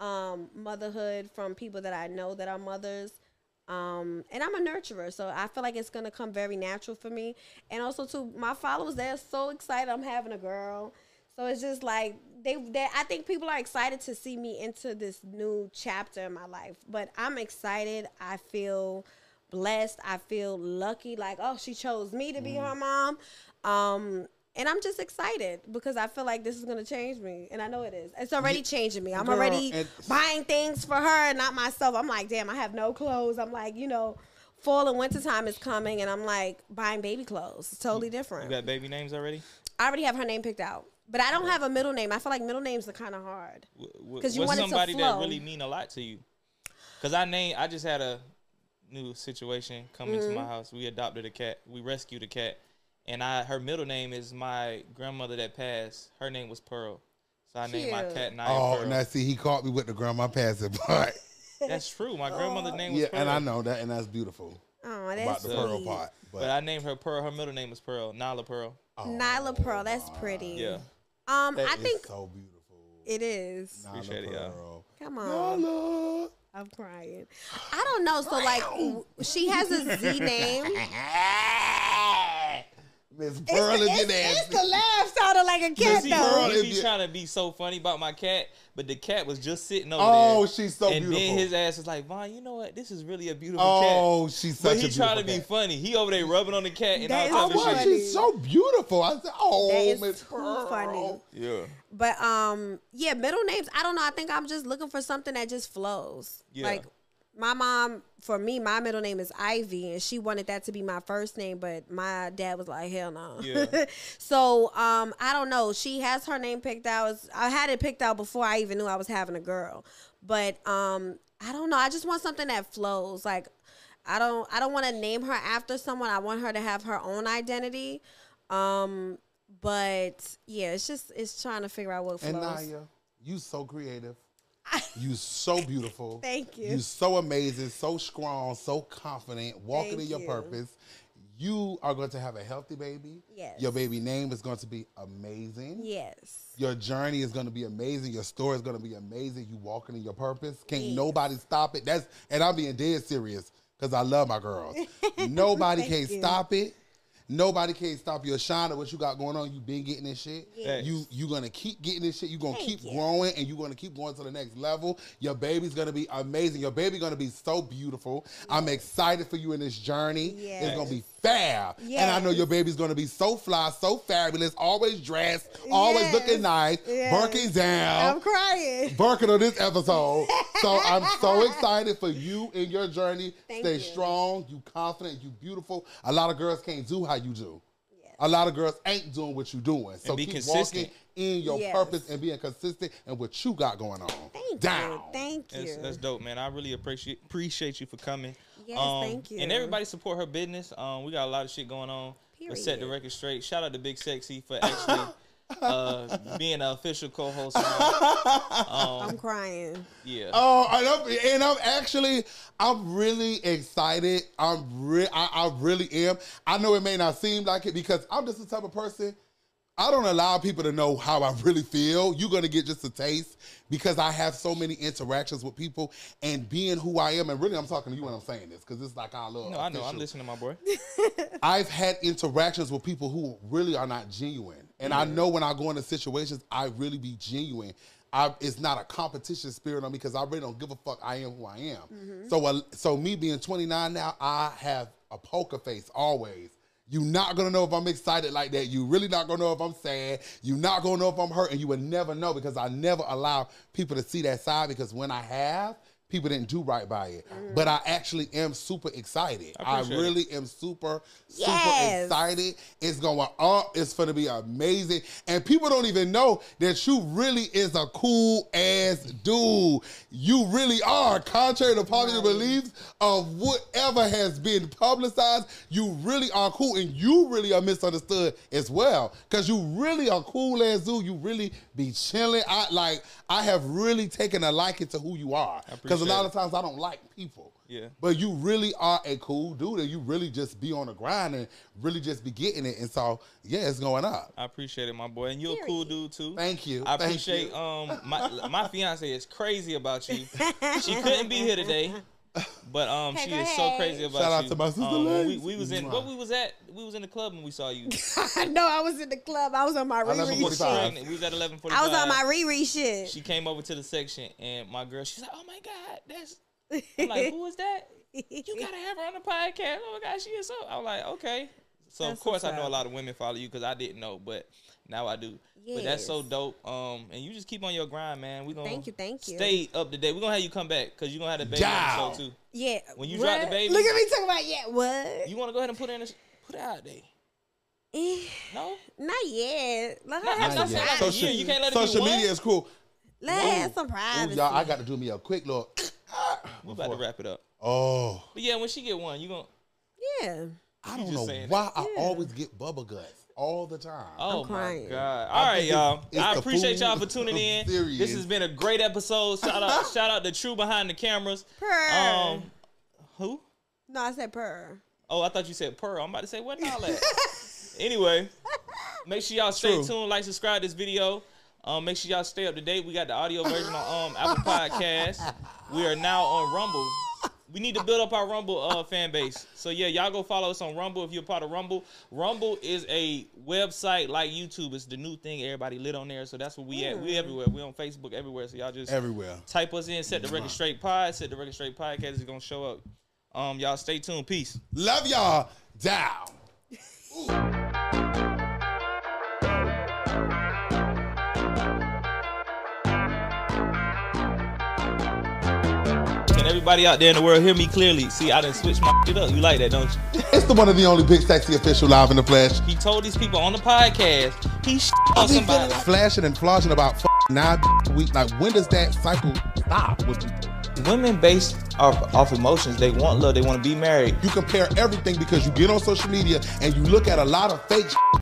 C: um, motherhood from people that I know that are mothers. Um, and I'm a nurturer, so I feel like it's gonna come very natural for me. And also, to my followers, they're so excited I'm having a girl. So it's just like they, they, I think people are excited to see me into this new chapter in my life. But I'm excited. I feel blessed. I feel lucky. Like, oh, she chose me to be her mom. Um, and I'm just excited because I feel like this is gonna change me, and I know it is. It's already changing me. I'm
B: Girl,
C: already buying things for her, not myself. I'm like, damn, I have no clothes. I'm like, you know, fall and winter time is coming, and I'm like buying baby clothes. It's totally different.
A: You got baby names already?
C: I already have her name picked out, but I don't have a middle name. I feel like middle names are kind of hard. 'Cause you want it to
A: somebody that really mean a lot to you? Because I name, I just had a new situation come into
C: Mm-hmm.
A: my house. We adopted a cat. We rescued a cat, and I her middle name is my grandmother that passed. Her name was Pearl, so I named my
C: Cute.
A: cat Naya
B: Oh,
A: Pearl.
B: now see, he caught me with the grandma passing part.
A: That's true. My grandmother's name was
B: yeah,
A: Pearl.
B: and I know that, and that's beautiful
C: Oh,
B: about
C: that's
B: the
C: sweet.
B: pearl part. But,
A: But I named her Pearl. Her middle name is Pearl. Nala Pearl.
C: Nyla Pearl, that's pretty.
A: Yeah.
C: Um,
B: that
C: I
B: is
C: think
B: so beautiful.
C: it is.
B: Nyla
A: Appreciate it, y'all.
B: Pearl.
C: Come on.
B: Nyla.
C: I'm crying. I don't know. So like, w- she has a Z name.
B: Miss Pearl is your
C: it's the
B: nasty.
C: laugh sounded like a cat
A: See,
C: though.
B: is
A: he be trying to be so funny about my cat, but the cat was just sitting over
B: Oh,
A: there.
B: Oh, she's so
A: and
B: beautiful.
A: And then his ass is like, Von, you know what? This is really a beautiful cat.
B: Oh, she's such
A: But
B: a
A: he trying to be funny. He over there rubbing on the cat and
C: That
A: all
C: is
B: Oh,
A: of shit.
B: she's so beautiful. I said, oh,
C: That is
B: Miss
C: too
B: Pearl.
C: funny.
A: Yeah.
C: But um, yeah, middle names. I don't know. I think I'm just looking for something that just flows.
A: Yeah.
C: Like my mom, for me, my middle name is Ivy, and she wanted that to be my first name, but my dad was like, hell no.
A: Yeah.
C: so um, I don't know. She has her name picked out. I had it picked out before I even knew I was having a girl. But um, I don't know. I just want something that flows. Like I don't. I don't want to name her after someone. I want her to have her own identity. Um, but yeah, it's just it's trying to figure out what flows.
B: And Naya, you so creative. You so beautiful.
C: Thank you.
B: You so amazing, so strong, so confident, walking
C: Thank
B: in your
C: you.
B: purpose. You are going to have a healthy baby.
C: Yes.
B: Your baby name is going to be amazing.
C: Yes.
B: Your journey is going to be amazing. Your story is going to be amazing. You walking in your purpose. Can't
C: Yes.
B: nobody stop it. That's and I'm being dead serious because I love my girls. nobody can
C: you.
B: stop it. Nobody can stop your shine of what you got going on. You've been getting this shit.
A: Yes.
B: You you gonna keep getting this shit. You're gonna
C: Thank
B: keep
C: you.
B: growing and you're gonna keep going to the next level. Your baby's gonna be amazing. Your baby gonna be so beautiful. I'm excited for you in this journey. It's gonna be fab. And I know your baby's gonna be so fly, so fabulous, always dressed, always
C: Yes.
B: looking nice,
C: Yes.
B: Down.
C: I'm crying.
B: Birkin on this episode. so I'm so excited for you in your journey.
C: Thank
B: Stay
C: you.
B: strong, you confident, you beautiful. A lot of girls can't do how you do.
C: Yes.
B: A lot of girls ain't doing what you're doing. So
A: be
B: keep
A: consistent.
B: walking in your
C: Yes.
B: purpose and being consistent and what you got going on.
C: Thank
B: Down.
C: you. Thank you.
A: That's, that's dope, man. I really appreciate appreciate you for coming.
C: Yes,
A: Um,
C: thank you.
A: And everybody support her business. Um, we got a lot of shit going on. Let's set the record straight. Shout out to Big Sexy for actually uh, being an official co-host. Um,
C: I'm crying.
A: yeah.
B: Oh, and I'm, and I'm actually, I'm really excited. I'm re- I, I really am. I know it may not seem like it because I'm just the type of person. I don't allow people to know how I really feel. You're gonna get just a taste because I have so many interactions with people and being who I am. And really, I'm talking to you when I'm saying this because it's like our little.
A: no, I know. I'm listening to my boy.
B: I've had interactions with people who really are not genuine. And I know when I go into situations, I really be genuine. I, it's not a competition spirit on me because I really don't give a fuck. I am who I am. So, uh, so me being 29 now, I have a poker face always. You're not gonna know if I'm excited like that. You really not gonna know if I'm sad. You're not gonna know if I'm hurt, and you will never know because I never allow people to see that side. Because when I have, people didn't do right by it. Mm. But I actually am super excited. I,
A: appreciate
B: really am super, super
C: Yes.
B: excited. It's going up. Uh, it's going to be amazing. And people don't even know that you really is a cool ass dude. You really are. Contrary to popular beliefs of whatever has been publicized, you really are cool. And you really are misunderstood as well. Because you really are cool ass dude. You really be chilling. I like I have really taken a liking to who you are. Because a lot
A: it.
B: of times I don't like people.
A: Yeah.
B: But you really are a cool dude and you really just be on the grind and really just be getting it. And so, yeah, it's going up.
A: I appreciate it, my boy, and you're a cool dude too.
B: Thank you.
A: I
B: Thank
A: appreciate
B: you.
A: um my my fiance is crazy about you. She couldn't be here today, but um
C: Okay,
A: she
C: go
A: is so crazy about
B: Shout out
A: you.
B: to my sister
A: Um, we, we was in what we was at we was in the club and we saw you.
C: no, I was in the club. I was on my
B: love
C: Riri
B: her
C: shit.
B: 45.
A: Pregnant. We was at eleven forty
C: I
A: five.
C: was on my Riri shit.
A: She came over to the section and my girl, she's like, "Oh my god, that's." I'm like, "Who is that?" You gotta have her on the podcast. Oh my god, she is so. I was like, "Okay." So of
C: That's
A: course I
C: what's
A: know a
C: up.
A: lot of women follow you because I didn't know, but now I do. But that's so dope. Um, and you just keep on your grind, man. We gonna
C: Thank you, thank you.
A: Stay up to date. We are gonna have you come back because you are gonna have the baby on the show too.
C: yeah.
A: When you drop the baby-
C: Look at me talking about yeah. What?
A: You wanna go ahead and put in, the, put it out there?
C: Eh,
A: No,
C: Not yet. Let her
A: Not-
C: have
A: not
C: some
A: yet.
C: privacy.
A: Social- you can't let it be
B: social
A: one.
B: media is cool.
C: Let her have some
B: Ooh,
C: privacy.
B: y'all, I got to do me a quick little.
A: we about to wrap it up.
B: Oh,
A: But yeah, when she get one, you gonna.
C: yeah.
B: I don't know
A: saying
B: why I
C: Yeah.
B: always get bubble guts all the time.
A: Oh my
C: crying.
A: god! All right, y'all.
B: it's- it's
A: I appreciate y'all for tuning in.
B: serious.
A: This has been a great episode. Shout out, shout out to True behind the cameras.
C: Purr.
A: Um, who?
C: no, I said purr.
A: Oh, I thought you said Pearl. I'm about to say what all that. anyway, make sure y'all stay
B: True.
A: tuned, like, subscribe this video. Um, make sure y'all stay up to date. We got the audio version on um Apple Podcast. We are now on Rumble. We need to build up our Rumble uh, fan base. So yeah, y'all go follow us on Rumble if you're part of Rumble. Rumble is a website like YouTube. It's the new thing. Everybody lit on there. So that's where we at. We everywhere. We on Facebook everywhere. So y'all just
B: Everywhere.
A: type us in, set the record straight pod, set the record straight podcast is gonna show up. Um, y'all stay tuned. Peace.
B: Love y'all. Down.
A: Everybody out there in the world hear me clearly? See, I didn't switch my shit up. You like that, don't you?
B: It's the one of the only big sexy official live in the flesh.
A: He told these people on the podcast he shit on somebody.
B: like flashing and flashing about f- nine a week. Like when does that cycle stop with people?
A: Women based off, off emotions. They want love. They want to be married.
B: You compare everything because you get on social media and you look at a lot of fake